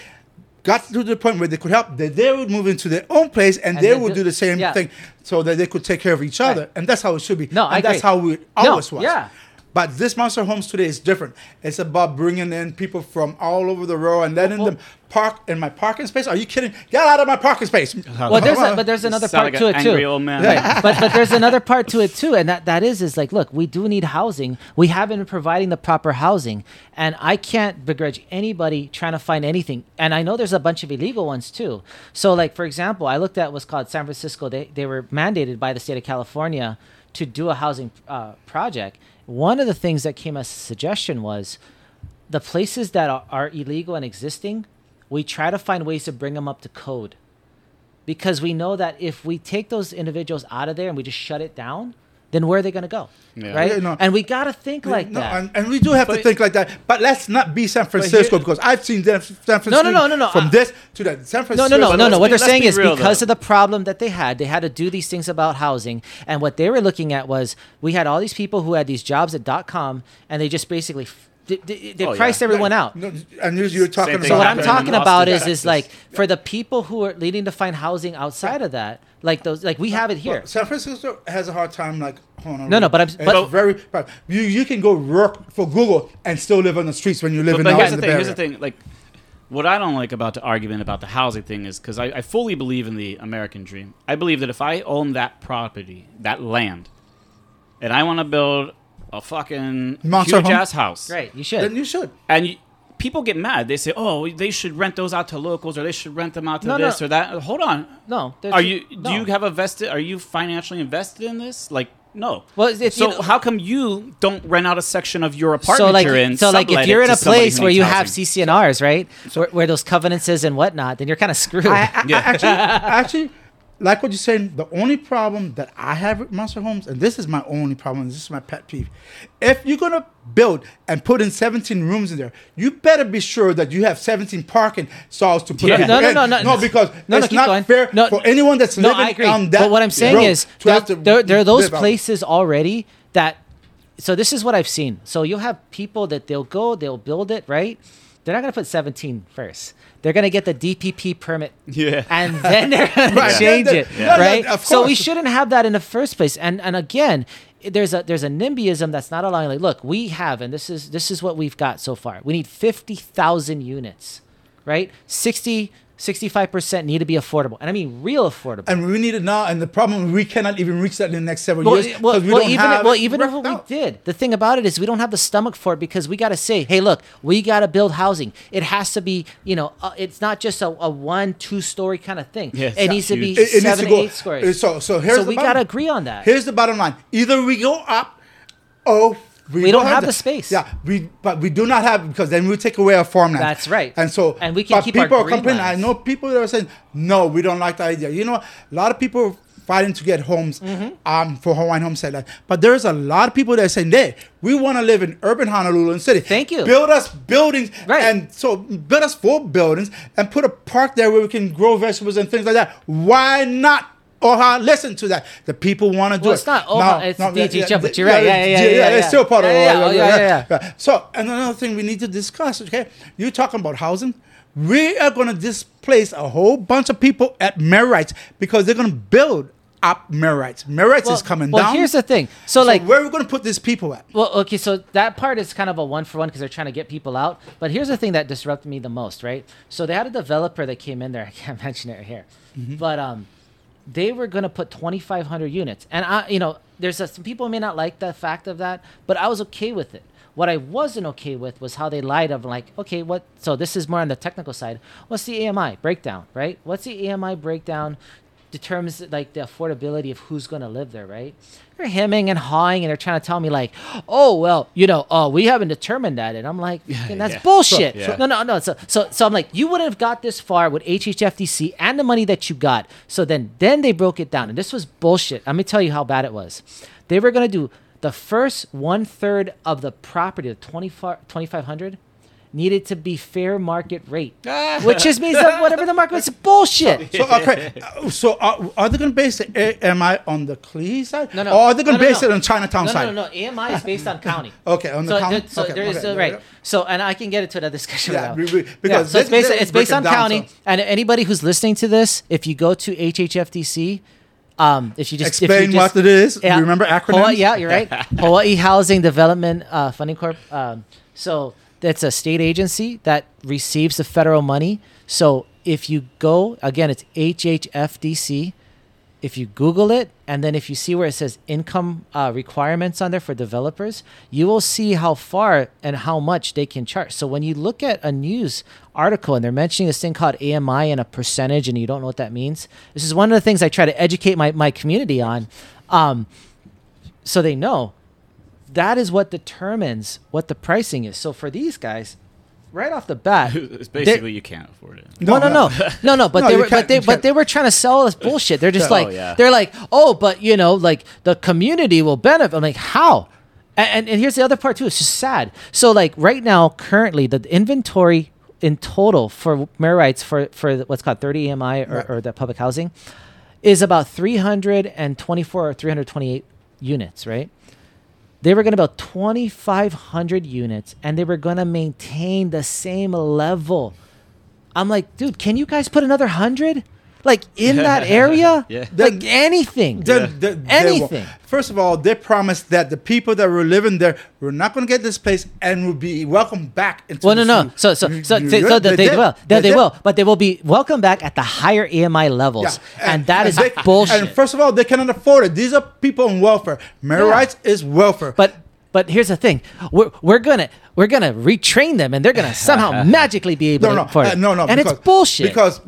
got to the point where they could help, they, they would move into their own place and, And they would do- do the same yeah. thing so that they could take care of each other. Right. And that's how it should be. No, and I that's agree. how we No, always was. yeah. But this monster homes today is different. It's about bringing in people from all over the world and letting Well- them park in my parking space. Are you kidding? Get out of my parking space. Well, there's a, but there's another part like to an it too. angry old man. Right. but but there's another part to it too, and that that is is like, look, we do need housing. We haven't been providing the proper housing, and I can't begrudge anybody trying to find anything. And I know there's a bunch of illegal ones too. So like for example, I looked at what's called San Francisco. They they were mandated by the state of California to do a housing uh, project. One of the things that came as a suggestion was the places that are, are illegal and existing, we try to find ways to bring them up to code. Because we know that if we take those individuals out of there and we just shut it down, then where are they going to go? Yeah. Right? Yeah, no. And we got to think like no, that. And, and we do have to think like that. But let's not be San Francisco here- because I've seen them, San Francisco no, no, no, no, from I- this to that. San Francisco. no, no, But no, no. What be- they're saying be is real, because though. of the problem that they had, they had to do these things about housing. And what they were looking at was we had all these people who had these jobs at dot com, and they just basically f- they, they, they Oh, yeah. priced everyone out. No, and you're, you're talking Same thing So what I'm talking about is is like for the people who are needing to find housing outside of that, like those, like we have it here. Well, San Francisco has a hard time. Like, hold on. No, no, but I'm- It's but- very. But you you can go work for Google and still live on the streets when you live But, in but the here's the the thing. Bay Here's the thing. Like, what I don't like about the argument about the housing thing is because I, I fully believe in the American dream. I believe that if I own that property, that land, and I want to build a fucking Monster huge home? ass house, Right, you should. Then you should. and you, people get mad. They say, "Oh, they should rent those out to locals, or they should rent them out to No, no. this or that." Hold on. no, there's- Are you? no. Do you have a vested? Are you financially invested in this? Like, no. Well, if you so know- how come you don't rent out a section of your apartment so like you're in? so like if sublet you're in to a somebody place who where needs you have housing? CC&Rs, right, where, where those covenants is and whatnot, then you're kind of screwed. I, I, Yeah. I actually, actually, like what you're saying. The only problem that I have with monster homes, and this is my only problem, this is my pet peeve. If you're gonna build and put in 17 rooms in there, you better be sure that you have 17 parking stalls to put Yeah. people No, no, in. no, no, no, because no, no, it's keep not going. fair No, for anyone that's no, living I agree. on that. but what I'm saying is there, there, there are those live out. places already that. So this is what I've seen. So you'll have people that they'll go, they'll build it, right? They're not gonna put 17 first. They're gonna get the DPP permit, Yeah. and then they're gonna Right. change Yeah, it, yeah. right? Yeah, so we shouldn't have that in the first place. And and again, there's a there's a NIMBYism that's not allowing. Like, look, we have, and this is this is what we've got so far. We need 50,000 units, right? 60 65% need to be affordable. And I mean real affordable. and we need it now. And the problem, we cannot even reach that in the next several well, years well, because we well, don't even have well, even if we out. did, the thing about it is we don't have the stomach for it because we got to say, hey, look, we got to build housing. It has to be, you know, uh, it's not just a, a one, two story kind of thing. Yeah, it's it not needs to be huge. It- it seven, to go- eight stories. So, so here's so the we got to agree on that. Here's the bottom line: either we go up, or we, We don't have the space. Yeah, we but we do not have because then we take away our farmland. That's right. And so And we can keep people are complaining. I know people that are saying no, we don't like the idea. You know, a lot of people. are Fighting to get homes Mm-hmm. um, for Hawaiian homestead land. But there's a lot of people that are saying, hey, we want to live in urban Honolulu and City. Thank you. Build us buildings. Right. And so build us full buildings and put a park there where we can grow vegetables and things like that. Why not? Oha, listen to that. The people want to do Well, it. it's not Oha, it's DHHL, but you're yeah, right. Yeah, yeah, yeah, yeah, It's still part Yeah, of yeah, yeah, yeah, yeah. So, and another thing we need to discuss, okay? You're talking about housing. We are going to displace a whole bunch of people at Mayor Wrights because they're going to build up Mayor Wrights. Merrites well, is coming well, down. here's the thing. So, like, where are we going to put these people at? Well, okay, so that part is kind of a one for one because they're trying to get people out. But here's the thing that disrupted me the most, right? So they had a developer that came in there. I can't mention it here, Mm-hmm. but um, they were gonna put 2,500 units, and I, you know, there's a, some people may not like the fact of that, but I was okay with it. What I wasn't okay with was how they lied of like, okay, what? So this is more on the technical side. What's the AMI breakdown, right? What's the AMI breakdown? Determines like the affordability of who's going to live there, right? They're hemming and hawing, and they're trying to tell me like, "Oh, well, you know, oh, we haven't determined that," and I'm like, "Fucking that's yeah. bullshit." So- yeah. No, no, no. So, so, so I'm like, you wouldn't have got this far with HHFDC and the money that you got. So then, then they broke it down, and this was bullshit. Let me tell you how bad it was. They were going to do the first one third of the property, the 2,500, needed to be fair market rate, which just means that whatever the market is bullshit. So, okay, uh, so are, are they going to base the AMI on the Clee side? No, no. Or are they going to no, base no. it on Chinatown no, side? No, no, no. AMI is based on county. Okay, on the so county? so Okay, there is okay, uh, right. yeah. So, and I can get into that discussion. Yeah, now. we- we- Yeah, because so it's let's- based, let's it's based break on down, county, so- and anybody who's listening to this, if you go to HHFDC, um, if you just if you Explain just- what it is. Remember acronyms? Hawaii, yeah, you're right. Hawaii Housing Development uh, Funding Corp. Um, so that's a state agency that receives the federal money. So if you go again, it's HHFDC. If you Google it, and then if you see where it says income uh, requirements on there for developers, you will see how far and how much they can charge. So when you look at a news article and they're mentioning this thing called AMI and a percentage, and you don't know what that means, this is one of the things I try to educate my, my community on. Um, so they know that is what determines what the pricing is. So for these guys, right off the bat, It's basically you can't afford it. no, no, no, no, no. But No, they were, but they, but they were trying to sell us bullshit. They're just Yeah. Oh, like, Oh, yeah. they're like, oh, but you know, like the community will benefit. I'm like, how? And, and and here's the other part too. It's just sad. So like right now, currently, the inventory in total for Mayor Wrights for for what's called 30 AMI or, Right. or the public housing is about 324 or 328 units, right? They were going to build 2,500 units and they were going to maintain the same level. I'm like, dude, can you guys put another 100? Like in that area? Yeah. Like anything. Then- then they Anything. First of all, they promised that the people that were living there were not going to get this place and would be welcomed back into. well, no, the no. city. So, so, so, so, so they, they did. will. They, they did. will. But they will be welcome back at the higher AMI levels. Yeah, And, that is they- bullshit. And first of all, they cannot afford it. These are people on welfare. Mayor Yeah. rights is welfare. But but here's the thing: we're, we're gonna we're gonna retrain them, and they're gonna somehow magically be able no, to no, afford uh, it. no, no. and because, it's bullshit. Because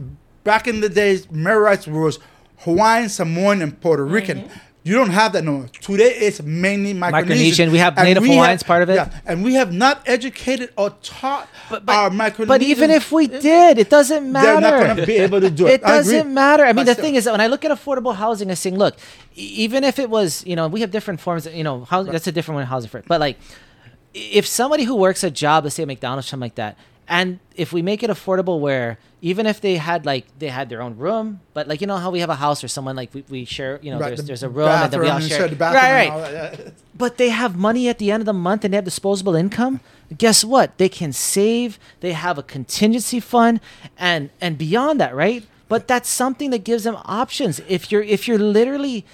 back in the days, Mayor Wrights was Hawaiian, Samoan, and Puerto Rican. Mm-hmm. You don't have that no more. Today it's mainly Micronesian. Micronesian. We have And Native we Hawaiians part of it. Yeah, and we have not educated or taught but, but, our Micronesian. but even if we did, it doesn't matter. they're not going to be able to do it. It I doesn't matter. I mean, But the still. thing is that when I look at affordable housing, I saying, look, even if it was, you know, we have different forms. Of, you know, housing, that's a different one. Housing for it, but like, if somebody who works a job, let's say at McDonald's, something like that, and if we make it affordable, where even if they had like they had their own room, but like you know how we have a house or someone like we, we share, you know, Right, there's the there's a room and then we all share. share the bathroom right, right. all that, yeah. But they have money at the end of the month and they have disposable income. Guess what? They can save. They have a contingency fund, and and beyond that, right? But that's something that gives them options. If you're if you're literally,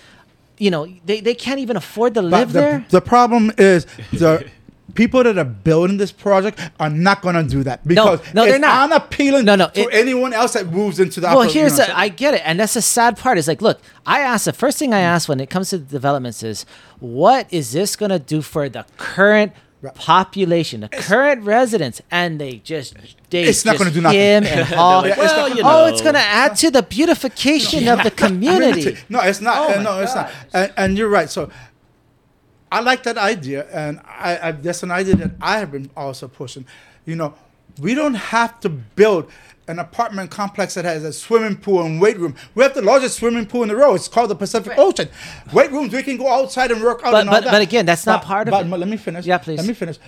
you know, they, they can't even afford to live the, there. The problem is the people that are building this project are not going to do that because no, it's they're not. unappealing No, no, to it- anyone else that moves into the. Well, here's the, I get it, and that's the sad part. Is like, look, I asked the first thing I asked when it comes to the developments is, what is this gonna do for the current population, the current residents, and they just they It's not gonna do nothing. him and haul. like, well, you oh, know. it's gonna add to the beautification of the community. No, it's not. Oh uh, no, it's not. And, and you're right. So I like that idea, and I, I that's an idea that I have been also pushing. You know, we don't have to build an apartment complex that has a swimming pool and weight room. We have the largest swimming pool in the world. It's called the Pacific Ocean. Weight rooms, we can go outside and work out. But- and all but- that. but again, that's not But- part of but, it. but let me finish. Yeah, please. Let me finish.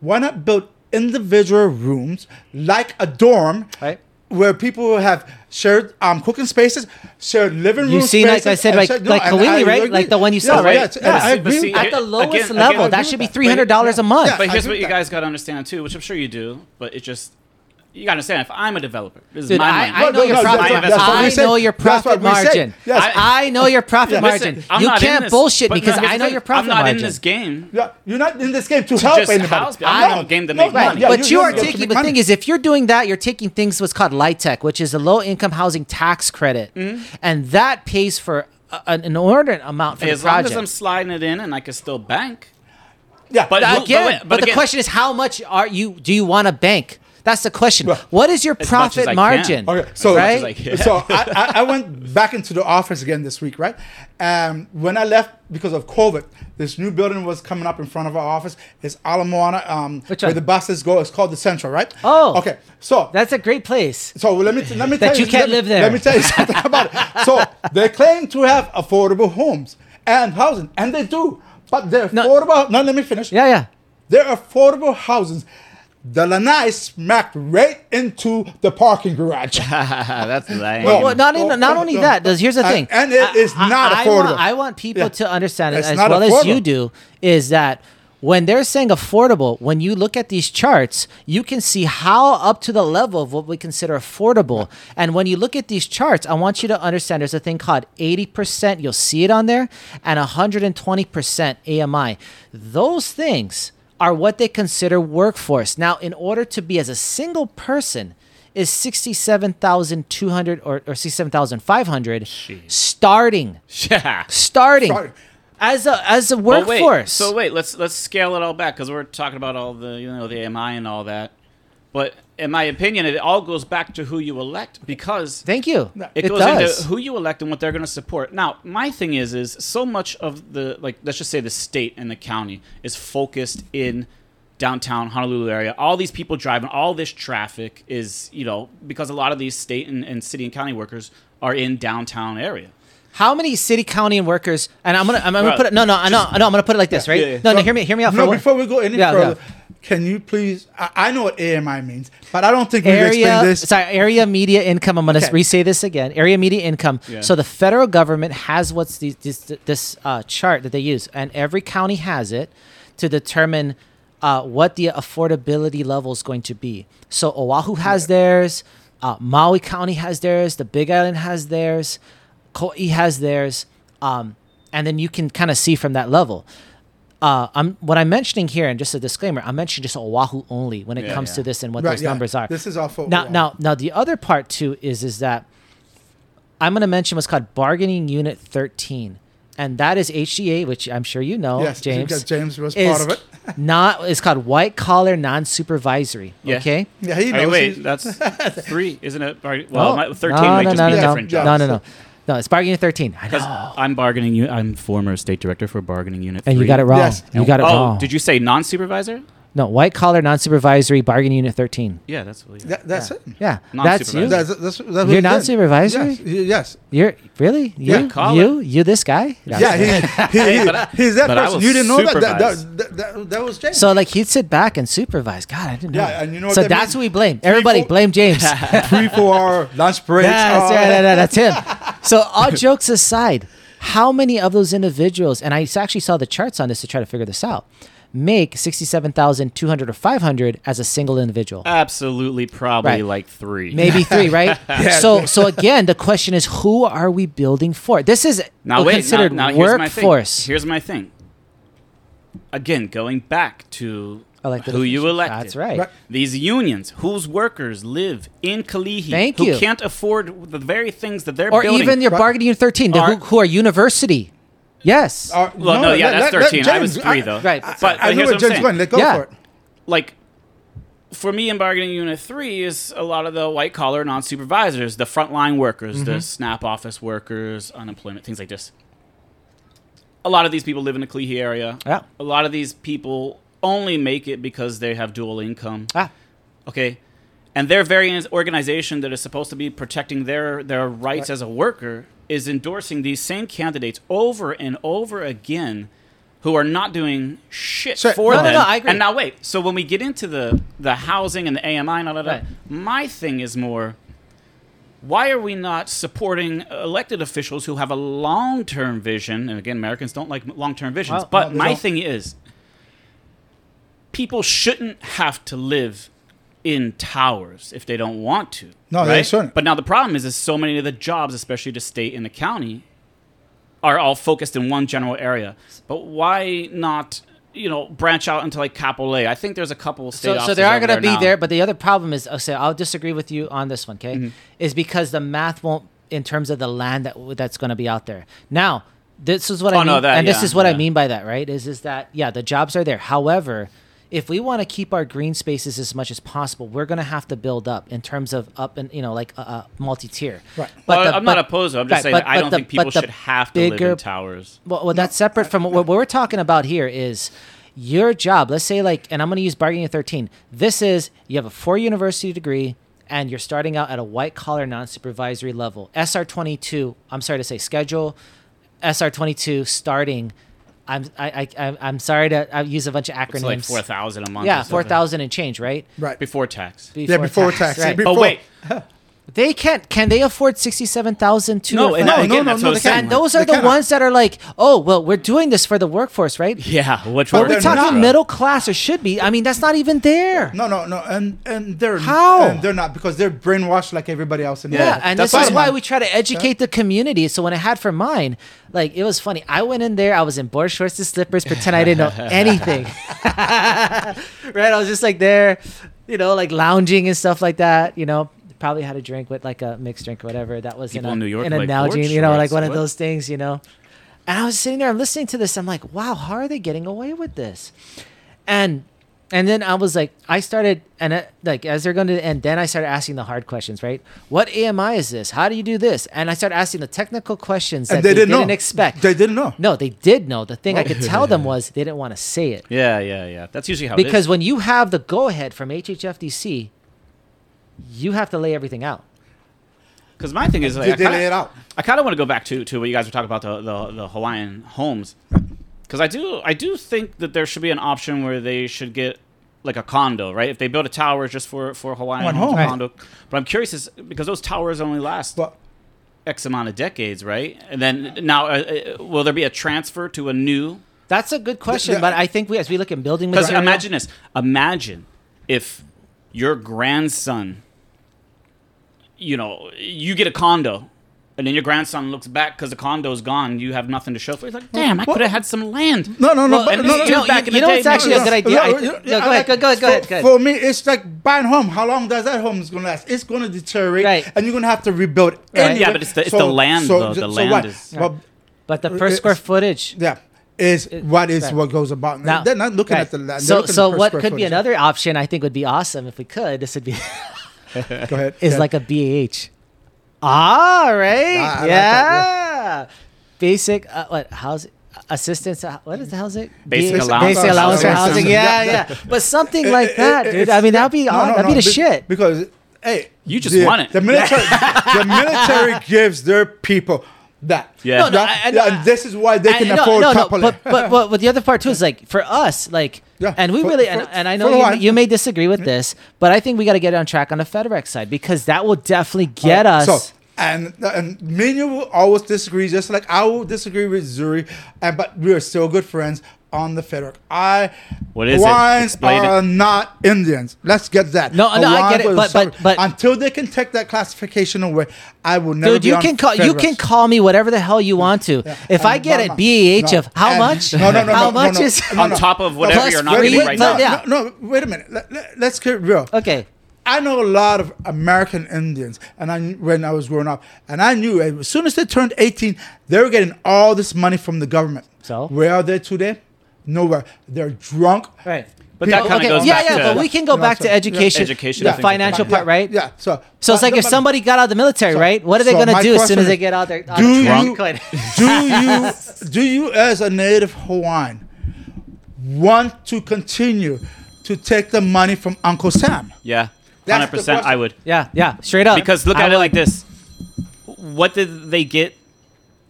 Why not build individual rooms like a dorm? Right. Where people will have shared um, cooking spaces, shared living room You see, like I said, like shared- like and I Kawili, right? agree. Like the one you saw, Yes, right? yes, and Yeah. I agree. see, At the lowest again, level, I that should be three hundred dollars a month. Yeah. But here's what you guys got to understand too, which I'm sure you do. But it just you got to understand. If I'm a developer, this is Dude, my I, money. I know No, your no, profit. that's that's I know your profit margin. Yes. I, I know your profit Yeah, margin. Listen, you can't this- bullshit but because here's I know your profit margin. I'm not margin. in this game. Yeah, you're not in this game to, To help just anybody. house- I'm not in the game to make no, money. yeah, but you- you are you're taking to the make thing is if you're doing that, you're taking things what's called LIHTC, which is a low income housing tax credit, Mm-hmm. and that pays for a, an inordinate amount for As the long project. as long as I'm sliding it in and I can still bank. yeah, But again, but, but the question is, how much are you? Do you want to bank? That's the question. Well, what is your as much as profit I can. margin? Okay, so much as I can. so I, I, I went back into the office again this week, right? Um, when I left because of COVID, this new building was coming up in front of our office. It's Ala Moana, um, Which where one? the buses go. It's called the Central, right? Oh. okay. So That's a great place. So let me let me That tell you can't let me- live there. Let me tell you something about it. So they claim to have affordable homes and housing, and they do. But they're No. affordable. No, let me finish. Yeah, yeah. They're affordable houses. The lanai smacked right into the parking garage. That's lame. Well, Well, not, in, well, not only well, that. Does here's the and- thing, and it is not I affordable. Want, I want people Yeah. to understand it It's as not well as you do. Is that when they're saying affordable, when you look at these charts, you can see how up to the level of what we consider affordable. And when you look at these charts, I want you to understand there's a thing called 80%, you'll see it on there, and 120% AMI. Those things are what they consider workforce. Now, in order to be as a single person, is 67,200 or, or 67,500 starting yeah. starting Starting. as a as a But wait, workforce. so wait, let's let's scale it all back because we're talking about all the you know the AMI and all that. But in my opinion, it all goes back to who you elect because Thank you. it, It, goes does. into who you elect and what they're going to support. Now, my thing is, is so much of the like, let's just say the state and the county is focused in downtown Honolulu area. All these people driving, all this traffic is, you know, because a lot of these state and, and city and county workers are in downtown area. How many city, county, and workers? And I'm gonna, I'm gonna put it. No, no, no, no. I'm gonna put it like this, right? Yeah, yeah. No, no. Hear me, hear me out. No, before we go any Yeah, further, can you please? I, I know what AMI means, but I don't think we've explained area this. sorry area media income i'm to Okay. re-say this again area media income so the federal government has what's the, this this uh, chart that they use and every county has it to determine uh, what the affordability level is going to be so oahu has theirs uh, maui county has theirs the big island has theirs kauai has theirs um, and then you can kind of see from that level uh, I'm what I'm mentioning here, and just a disclaimer, I'm mentioning just Oahu only when it Yeah, comes yeah. to this and what Right, those yeah. numbers are. This is all for now, Oahu. now, now. The other part too is is that I'm going to mention what's called bargaining unit 13, and that is HGA, which I'm sure you know, yes, James. because James was is part of it. not it's called white collar non supervisory. Yeah. Okay. Yeah, he Hey, knows. wait, that's three, isn't it? Or- Well, No. thirteen no, might no, just no, be no, different no, jobs. no, no, no, no. It's bargaining unit 13. I Because know. I'm bargaining. u- I'm former state director for bargaining unit. And you three. got it wrong. Yes. You got it oh, wrong. did you say non-supervisor? No, white collar non supervisory bargaining unit 13. Yeah, that's what. that, that's it. Yeah, that's you. Non-supervisor. That's, that's, that's what You're he did. non-supervisory? Yes, he- yes. You're really you Yeah, call you you this guy? Yeah, he, he, he, but I- he's that but I person. will You didn't know that that, supervise. that, that, that, that was James. So like he'd sit back and supervise. God, I didn't know. Yeah, that. and you know what so that that's means? who we blame. Everybody four- blame James. three, four hour lunch breaks. That's oh. right, that- that- that's him. So all jokes aside, how many of those individuals? And I actually saw the charts on this to try to figure this out. Make sixty-seven thousand two hundred or five hundred as a single individual. Absolutely, probably Right. like three. Maybe three, right? Yeah. So, so again, the question is, who are we building for? This is Now wait, considered now, now here's my workforce. thing. Here's my thing. Again, going back to Elected who you officials. elected. That's right. Right. These unions, whose workers live in Kalihi, Thank who you. can't afford the very things that they're Or building. Or even your Right. bargaining unit 13, the, Are- who, who are university. Yes. Uh, Well, no, yeah, let- that's let- let 13. I was James- three, though. Right. I, But- I, but know here's where what I'm James saying. going. Let go Yeah. for it. like for me in bargaining unit three is a lot of the white collar non supervisors, the frontline workers, Mm-hmm. the SNAP office workers, unemployment, things like this. A lot of these people live in the Kalihi area. Yeah. A lot of these people only make it because they have dual income. ah, Okay. And their very organization that is supposed to be protecting their, their rights as a worker is endorsing these same candidates over and over again who are not doing shit So- for No, no, them. no, I agree. And now wait, so when we get into the the housing and the AMI and all that, Right. my thing is more why are we not supporting elected officials who have a long-term vision? And again, Americans don't like long-term visions. Well, but no, my thing is people shouldn't have to live in towers if they don't want to. No, they right? shouldn't. But now the problem is, is so many of the jobs, especially the state and the county, are all focused in one general area. But why not, you know, branch out into like Kapolei? I think there's a couple of state so, so offices they are going to be now. there, but the other problem is, I'll say, I'll disagree with you on this one, okay? Mm-hmm. Is because the math won't, in terms of the land that that's going to be out there. Now, this is what Oh, I mean, no, that- and this is what I mean by that, right? Is is that yeah, the jobs are there. However, if we want to keep our green spaces as much as possible, we're going to have to build up in terms of up and you know like uh, uh, multi-tier. Right. Well, the- I'm not opposed. to. I'm just right, saying but- that I don't the- think people should have to live bigger in towers. Well, well that's separate from what, what we're talking about here is your job. Let's say like, and I'm going to use bargaining 13. This is you have a four university degree and you're starting out at a white collar non-supervisory level. SR 22. I'm sorry to say schedule. SR 22 starting. I'm I, I I'm- I'm sorry to I use a bunch of acronyms. It's like four thousand a month. yeah, or four thousand and change, right? Right. before tax. yeah, before tax. right. Before, But wait, They can't. Can they afford sixty-seven thousand to? No, and No, again, no, no, that's no, they I'm saying. and those are They the cannot. ones that are like, oh, well, we're doing this for the workforce, right? Yeah, which But Are we they're talking not. middle class or should be? I mean, that's not even there. No, no, no, and and they're How? and they're not because they're brainwashed like everybody else in the Yeah, world. and That's this is why line. we try to educate the community. So when I had for mine, like it was funny. I went in there, I was in board shorts and slippers, pretend I didn't know anything. right? I was just like there, you know, like lounging and stuff like that. You know, probably had a drink with like a mixed drink or whatever. That was People in, a, in New York in are a like, Nalgene, you know, like shorts, one of those things, you know. And I was sitting there, I'm listening to this. I'm like, wow, how are they getting away with this? And and then I was like, I started, and uh, like as they're going to end, then I started asking the hard questions, right? What AMI is this? How do you do this? And I started asking the technical questions that And they, didn't, know. expect. They didn't know. no, they did know. The thing I could tell them was they didn't want to say it Yeah, yeah, yeah. That's usually how because it is. when you have the go ahead from HHFDC, you have to lay everything out. Because my thing is, like, They, I they kinda- lay it out. I kind of want to go back to, to what you guys were talking about the the, the Hawaiian homes, because I do I do think that there should be an option where they should get like a condo, right? If they build a tower just for for Hawaiian One homes, home. Right. condo. But I'm curious is because those towers only last But X amount of decades, right? And then now, uh, uh, will there be a transfer to a new? That's a good question, yeah. but I think we, as we look at building Because material, imagine this: imagine if your grandson, you know, you get a condo. And then your grandson looks back because the condo's gone. You have nothing to show for. it. He's like, "Damn, I could have had some land." no, no, no. Well, but, and no, you no, know, no, back in you know day, what's actually no, a good idea? No, I- no, go ahead, like- go, go, go for, ahead, go ahead. For me, it's like buying home. How long does that home is going to last? It's going to deteriorate, Right. and you're going to have to rebuild. Right. anyway. Yeah, but it's the- it's the land, though. The land what? is- Well, But the per square footage. yeah, is It- what is right. what goes about. Now- They're not looking right. at the land. So, so what could be another option? I think would be awesome if we could. This would be Go ahead. is Yeah. like a BAH. Ah, right. Ah, I like yeah. Basic uh, what housing assistance? Uh, what is the housing? Basic BAH? allowance Basic for allowance for housing. housing. Yeah, Yeah, yeah. But something like that, dude. it's- I mean, that'd be no, aw- no, that'd no, be the be- shit. Because hey, You just the, want it. The military, the military gives their people that. Yeah. No, no, yeah, I- I- yeah, and this is why they I- can no, afford no, no, couple. but, but but but the other part too is like for us, like, Yeah, and we for- really, for- and, and I know you, you may disagree with this, but I think we got to get on track on the FedEx side because that will definitely get us. So, and and me and you will always disagree, just like I will disagree with Zuri, and but we are still good friends on the FedEx. I What is it? Hawaiians it. are not Indians. Let's get that. No, no, I get it, but- but- but- until they can take that classification away, I will never. Dude, be you on can call you can call me whatever the hell you want to. If I get bottom it BAH no, of how and- much? No, no, no, how no, much no, no, is no, On top of whatever you're not free- getting right no, now. yeah. No, no, wait a minute. Let, let, let's get real. okay? I know a lot of American Indians, and I when I was growing up, and I knew eh, as soon as they turned 18, they were getting all this money from the government. So? where are they today? Nowhere. They're drunk. Right. But that kind of okay, goes yeah, back yeah, to but we can go No, back so- to yeah. education, Education, the think, financial important. part, right? Yeah. So, So it's like if somebody got out of the military, So- right? What are they so gonna my do as soon question as they is, get out there? do of you- do you do you as a native Hawaiian want to continue to take the money from Uncle Sam? Yeah, That's hundred percent. I question. would yeah, yeah, straight up. because look I at it would- like this: What did they get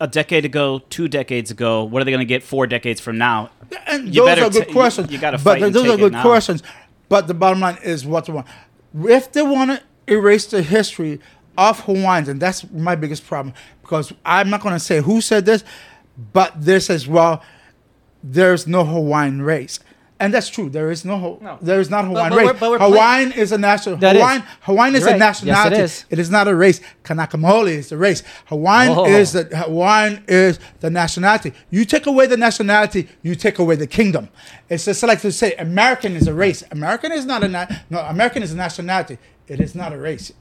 a decade ago, two decades ago? What are they going to get four decades from now? And You those are good you- questions. you gotta but fight and those are good questions. But the bottom line is what they want. If they want to erase the history of Hawaiians, and that's my biggest problem, because I'm not going to say who said this, but this as well. There's no Hawaiian race. And that's true. There is no, Ho- No. there is not Hawaiian but we're- race. but we're playing- Hawaiian is a national. That is. Hawaiian, Hawaiian is You're a right. Yes, it nationality. is. It is not a race. Kanaka Maoli is the race. Hawaiian Oh. is the Hawaiian is the nationality. You take away the nationality, you take away the kingdom. It's just like to say American is a race. American is not a na- no. American is a nationality. It is not a race.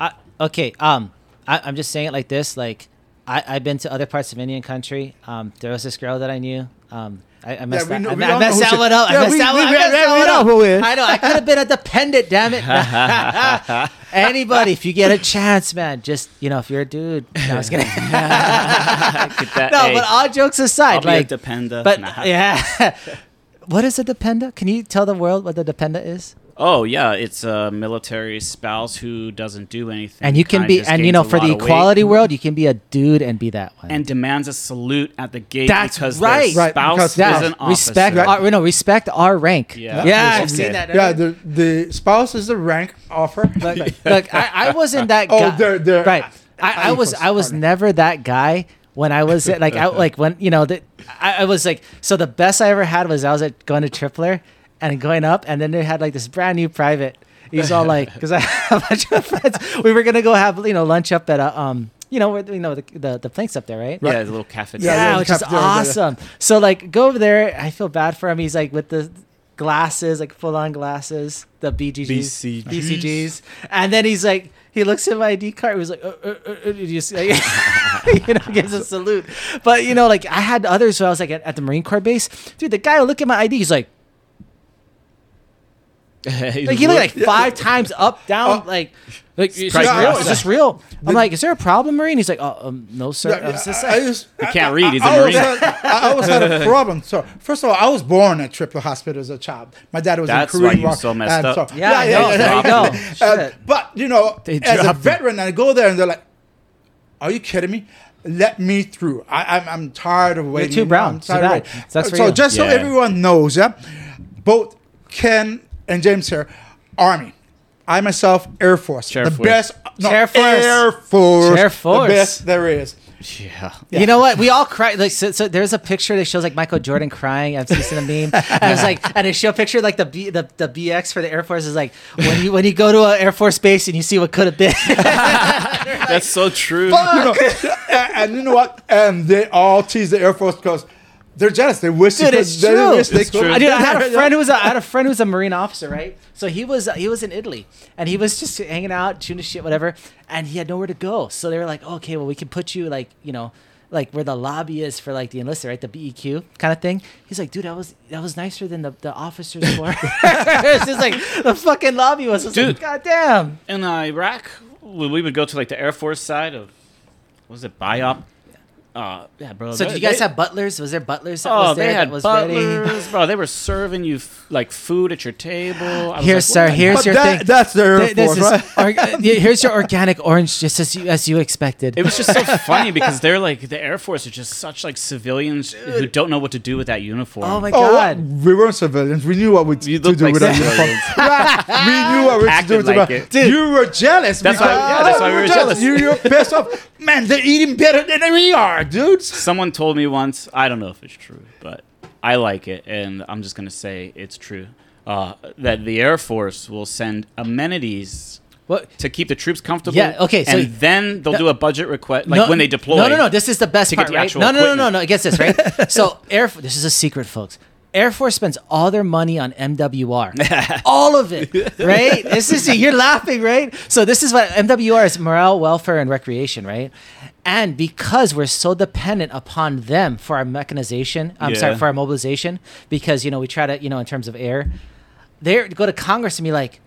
I, okay, um, I, I'm just saying it like this. Like, I, I've been to other parts of Indian country. Um, there was this girl that I knew. Um, I, I messed we that. know- I, we I messed that one up. Yeah, I messed we- that we- one. I we- messed we that one know up. who is. I know. I could have been a dependent. Damn it. Anybody, if you get a chance, man, just you know, if you're a dude. No, I was kidding. Get that, no, hey, but all jokes aside, I'll be like, a dependa. but Nah. yeah. what is a dependa? Can you tell the world what the dependa is? Oh yeah, it's a military spouse who doesn't do anything, And you can be, and you know, for the of weight equality world, you can be a dude and be that one. and demands a salute at the gate That's because right. their Right, spouse because- yeah, is an respect officer. our, no, respect our rank. Yeah. yeah, Okay. I've seen that. Yeah, the the spouse is the rank offer. Look, look I, I wasn't that Oh, guy. they're- they're- right. I, I was I was partner. never that guy when I was at, like I like when you know that I, I was like so the best I ever had was I was at going to Tripler and going up and then they had like this brand new private. He's all like because I have a bunch of friends. We were gonna go have you know lunch up at a um you know where you know the the, the planks up there right. Yeah, the little cafe. Yeah, Yeah, yeah, which the is cafeteria, yeah, yeah. awesome. So like go over there. I feel bad for him. He's like with the glasses, like full on glasses, the BGGs, BCGs. BCGs, and then he's like, he looks at my ID card. He was like, uh, uh, uh, uh, you just like, you know, gives a salute. But you know, like I had others. So I was like at, at the Marine Corps base, dude. The guy would look at my ID. He's like. Like he looked like five times up, down, Oh. like, like is this real? Is this real? I'm like, is there a problem, Marine? He's like, oh, um, no, sir. I was just I, I just, He can't read, he's a I Marine. had- I always had a problem. So first of all, I was born at Tripler Hospital as a child. My dad was That's in why Korean you're War, so messed and up. Yeah, I know. There you go. Uh, but you know, They as a dropped him. veteran, I go there and they're like, "Are you kidding me? Let me through. I, I'm, I'm tired of waiting. too brown. I'm Too tired of bad. waiting." That's for so just so everyone knows, yeah, both Ken and James here, Army. I myself, Air Force, Air the Force. best. No, Air Force. Air Force, Air Force. the best there is. Yeah. You know what? We all cry. Like, so, so there's a picture that shows like Michael Jordan crying. I've seen a meme, and it's like, and it show a picture like the B, the, the BX for the Air Force is like when you when you go to an Air Force base and you see what could have been. That's so true. you know, and, and you know what? And they all tease the Air Force because they're jealous. They wish Dude, they it's could. true. They wish they It's could. true. I, dude, I had a friend who was a, I had a friend who was a Marine officer, right? So he was he was in Italy, and he was just hanging out, shooting shit, whatever, and he had nowhere to go. So they were like, oh, okay, well, we can put you like you know. Like where the lobby is for like the enlisted, right? The BEQ kind of thing. He's like, dude, that was that was nicer than the, the officers were. it's just like the fucking lobby was. I was like, Dude. God damn. in uh, Iraq, we would go to like the Air Force side of, was it Biop? Uh, yeah, bro. So they- did you guys they- have butlers? Was there butlers that Oh, was there they had that was ready? butlers, bro. They were serving you f- like food at your table. I was Here, like, sir. Here's But your that, thing. that's the Air Th- this Force, is right? org- yeah, here's your organic orange, just as you as you expected. It was just so funny because they're like the Air Force are just such like civilians who don't know what to do with that uniform. oh my Oh, god. we weren't civilians. We knew what we You to look do like with our uniform. civilians. we knew what we to do Acted with like it. Dude, you were jealous. That's why- yeah, that's why we were jealous. You, you're pissed off. Man, they're eating better than we are, dudes. Someone told me once, I don't know if it's true, but I like it, and I'm just gonna say it's true. Uh, that the Air Force will send amenities What? to keep the troops comfortable. Yeah, okay, so- and then they'll No- do a budget request, like when they deploy. No, no, no. This is the best part, right? No, no, no, no, no. It gets this right. so Air. This is a secret, folks. Air Force spends all their money on MWR, all of it, right? This is you're laughing, right? So this is what MWR is: morale, welfare, and recreation, right? And because we're so dependent upon them for our mechanization, I'm sorry, for our mobilization, because you know we try to, you know, in terms of air, they go to Congress and be like,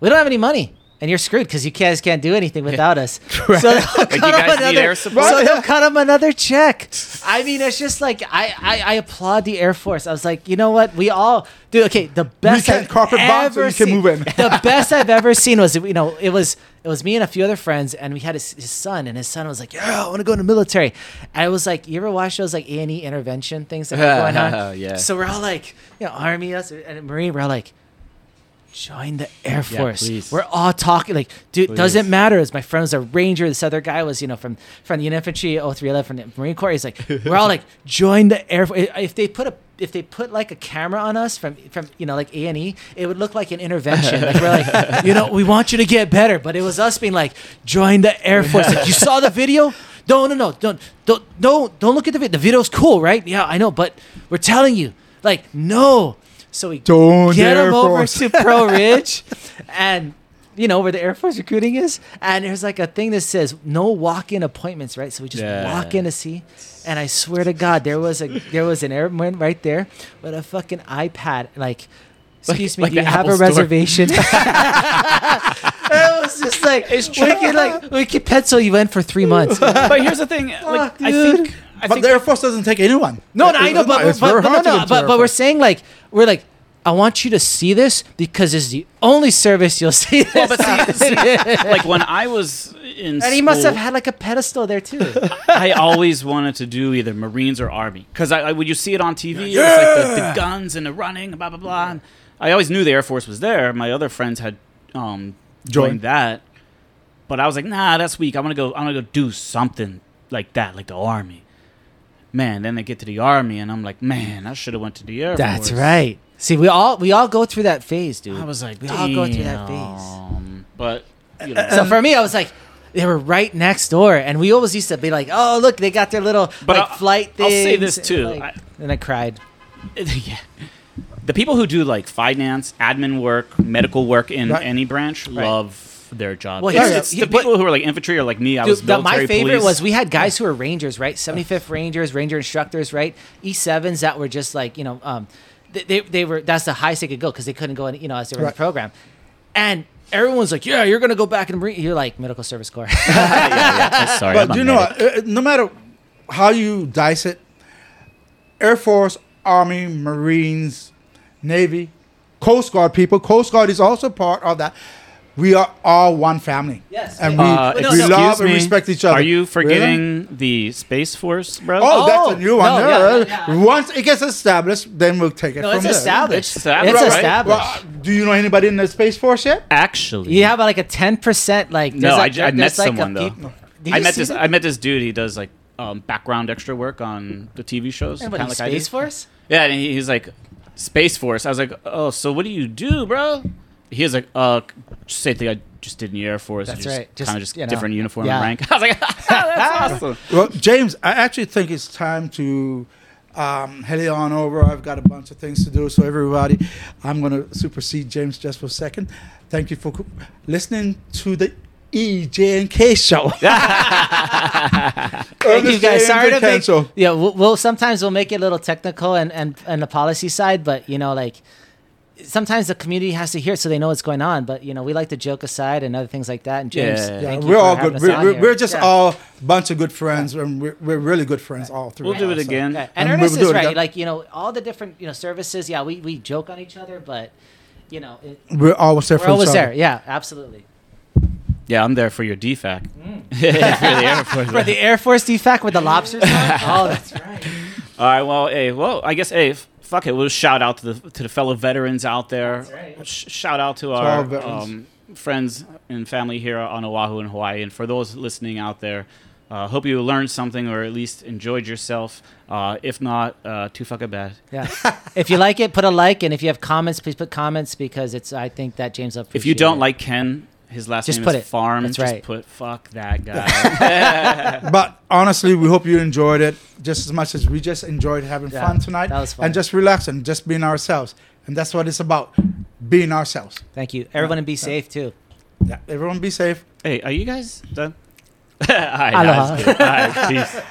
we don't have any money. And you're screwed because you guys can't do anything without us. So they'll cut you them another- So they'll cut them another check. I mean, it's just like I, I, I applaud the Air Force. I was like, you know what? We all do. Okay, the best can I've carpet bomb so ever you can seen- move in. the best I've ever seen was you know it was it was me and a few other friends and we had his, his son and his son was like, yeah, I want to go in the military. And I was like, you ever watch those like A and E intervention things that are going on? Yeah. So we're all like, you know, Army us and Marine. We're all like. Join the Air Force. please. We're all talking like, dude, Please. doesn't matter. As my friend was a ranger. This other guy was, you know, from from the infantry, 0311 from the Marine Corps. He's like, we're all like, join the Air Force. If they put a if they put like a camera on us from from you know like A and E, it would look like an intervention. like we're like, you know, we want you to get better, but it was us being like, join the Air Force. Like, you saw the video? No, no, no, don't, don't, don't, don't look at the video. The video's cool, right? Yeah, I know, but we're telling you, like, no. So we Don't get Air them over to Pro Ridge, and you know where the Air Force recruiting is, and there's like a thing that says no walk-in appointments, right? So we just Yeah. walk in to see, and I swear to God, there was a there was an airman right there with a fucking iPad, like. Excuse me, like do you the have Apple a store. reservation? it was just like we could like we could pencil you in for three months. but here's the thing, like Fuck, I dude. think, I But the Air Force doesn't take anyone. No, no, I know, but, It's but, but, no, no, but, but we're saying like we're like I want you to see this because it's the only service you'll see this. Well, but see- see, like when I was in and he must have had like a pedestal there too. I always wanted to do either Marines or Army because I, I when you see it on TV, it's like the, the guns and the running, blah blah blah. And I always knew the Air Force was there. My other friends had um, joined Joined. that, but I was like, nah, that's weak. I'm gonna go. I'm gonna go do something like that, like the Army. Man, then I get to the Army, and I'm like, man, I should have went to the Air That's Force. right. See, we all we all go through that phase, dude. I was like, we all go through that phase. But you uh, know, So for me, I was like, they were right next door, and we always used to be like, "Oh, look, they got their little But like I'll- flight I'll say this, and, too. like- I- and I cried. yeah. The people who do like finance, admin work, medical work in Right. any branch Right. love their job. Well, it's, here's- it's he- the but- people who are like infantry or like me. I Dude, was the- my favorite police. was we had guys who were rangers, right? 75th Rangers, Ranger instructors, right? E7s that were just like, you know, um, they, they, they were that's the highest they could go because they couldn't go in, you know, as they were in the program. And everyone's like, "Yeah, you're gonna go back and bring." You're like medical service corps. Sorry, but I'm you know, Uh, no matter how you dice it, Air Force, Army, Marines, Navy, Coast Guard people. Coast Guard is also part of that. We are all one family. Yes. and we, Uh, we no. love excuse and respect each other. Are you Really? forgetting the Space Force, bro? Oh, that's Oh, a new one. no, yeah, yeah, yeah. Once it gets established, then we'll take it no, from it's there. established. It's established, It's right? established. Well, do you know anybody in the Space Force yet? Actually, You have like a ten percent like. No, there's I like- j- I met like someone, though. I met this. that? I met this dude. He does like um, background extra work on the TV shows. Everybody, kinda like Space do. Force. Yeah, and he, he's like, Space Force. I was like, oh, so what do you do, bro? He was like, uh, same thing I just did in the Air Force. That's just right. Just, Kind of just you know, different uniform yeah. and rank. I was like, that's awesome. Well, James, I actually think it's time to um, head on over. I've got a bunch of things to do. So, everybody, I'm going to supersede James just for a second. Thank you for co- listening to the E, J, and K show. Thank you guys. Sorry to make. Show. Yeah, we'll, we'll sometimes we'll make it a little technical and and and the policy side, but you know, like sometimes the community has to hear it so they know what's going on. But you know, we like to joke aside and other things like that. And James, Yeah. Yeah, thank you we're for all good. We're, we're, we're just Yeah. all a bunch of good friends, and we're, we're really good friends, all three. We'll do it us, so- again. Okay. And And we'll Ernest do is it right. Like you know, all the different you know services. Yeah, we we joke on each other, but you know, it, We're always there we're for always there. Yeah, absolutely. Yeah, I'm there for your DFAC. Mm. for the Air Force. For the Air Force DFAC with the lobsters. oh, that's right. All right. Well, hey, well, I guess, hey, f- fuck it. We'll shout out to the to the fellow veterans out there. That's right. Sh- shout out to all our um, friends and family here on Oahu and Hawaii, and for those listening out there. Uh, hope you learned something or at least enjoyed yourself. Uh, if not, uh, too fucking bad. Yeah. if you like it, put a like, and if you have comments, please put comments because it's. I think that James will If you don't it. like Ken, his last Just name put is it. Farm. That's just right. put fuck that guy. But honestly, we hope you enjoyed it just as much as we just enjoyed having Yeah, fun tonight. that was fun. And just relaxing, just being ourselves. And that's what it's about being ourselves. Thank you, everyone, and be safe too. Yeah, everyone be safe. hey, are you guys done? All right, Aloha. nah, just kidding. All right, peace.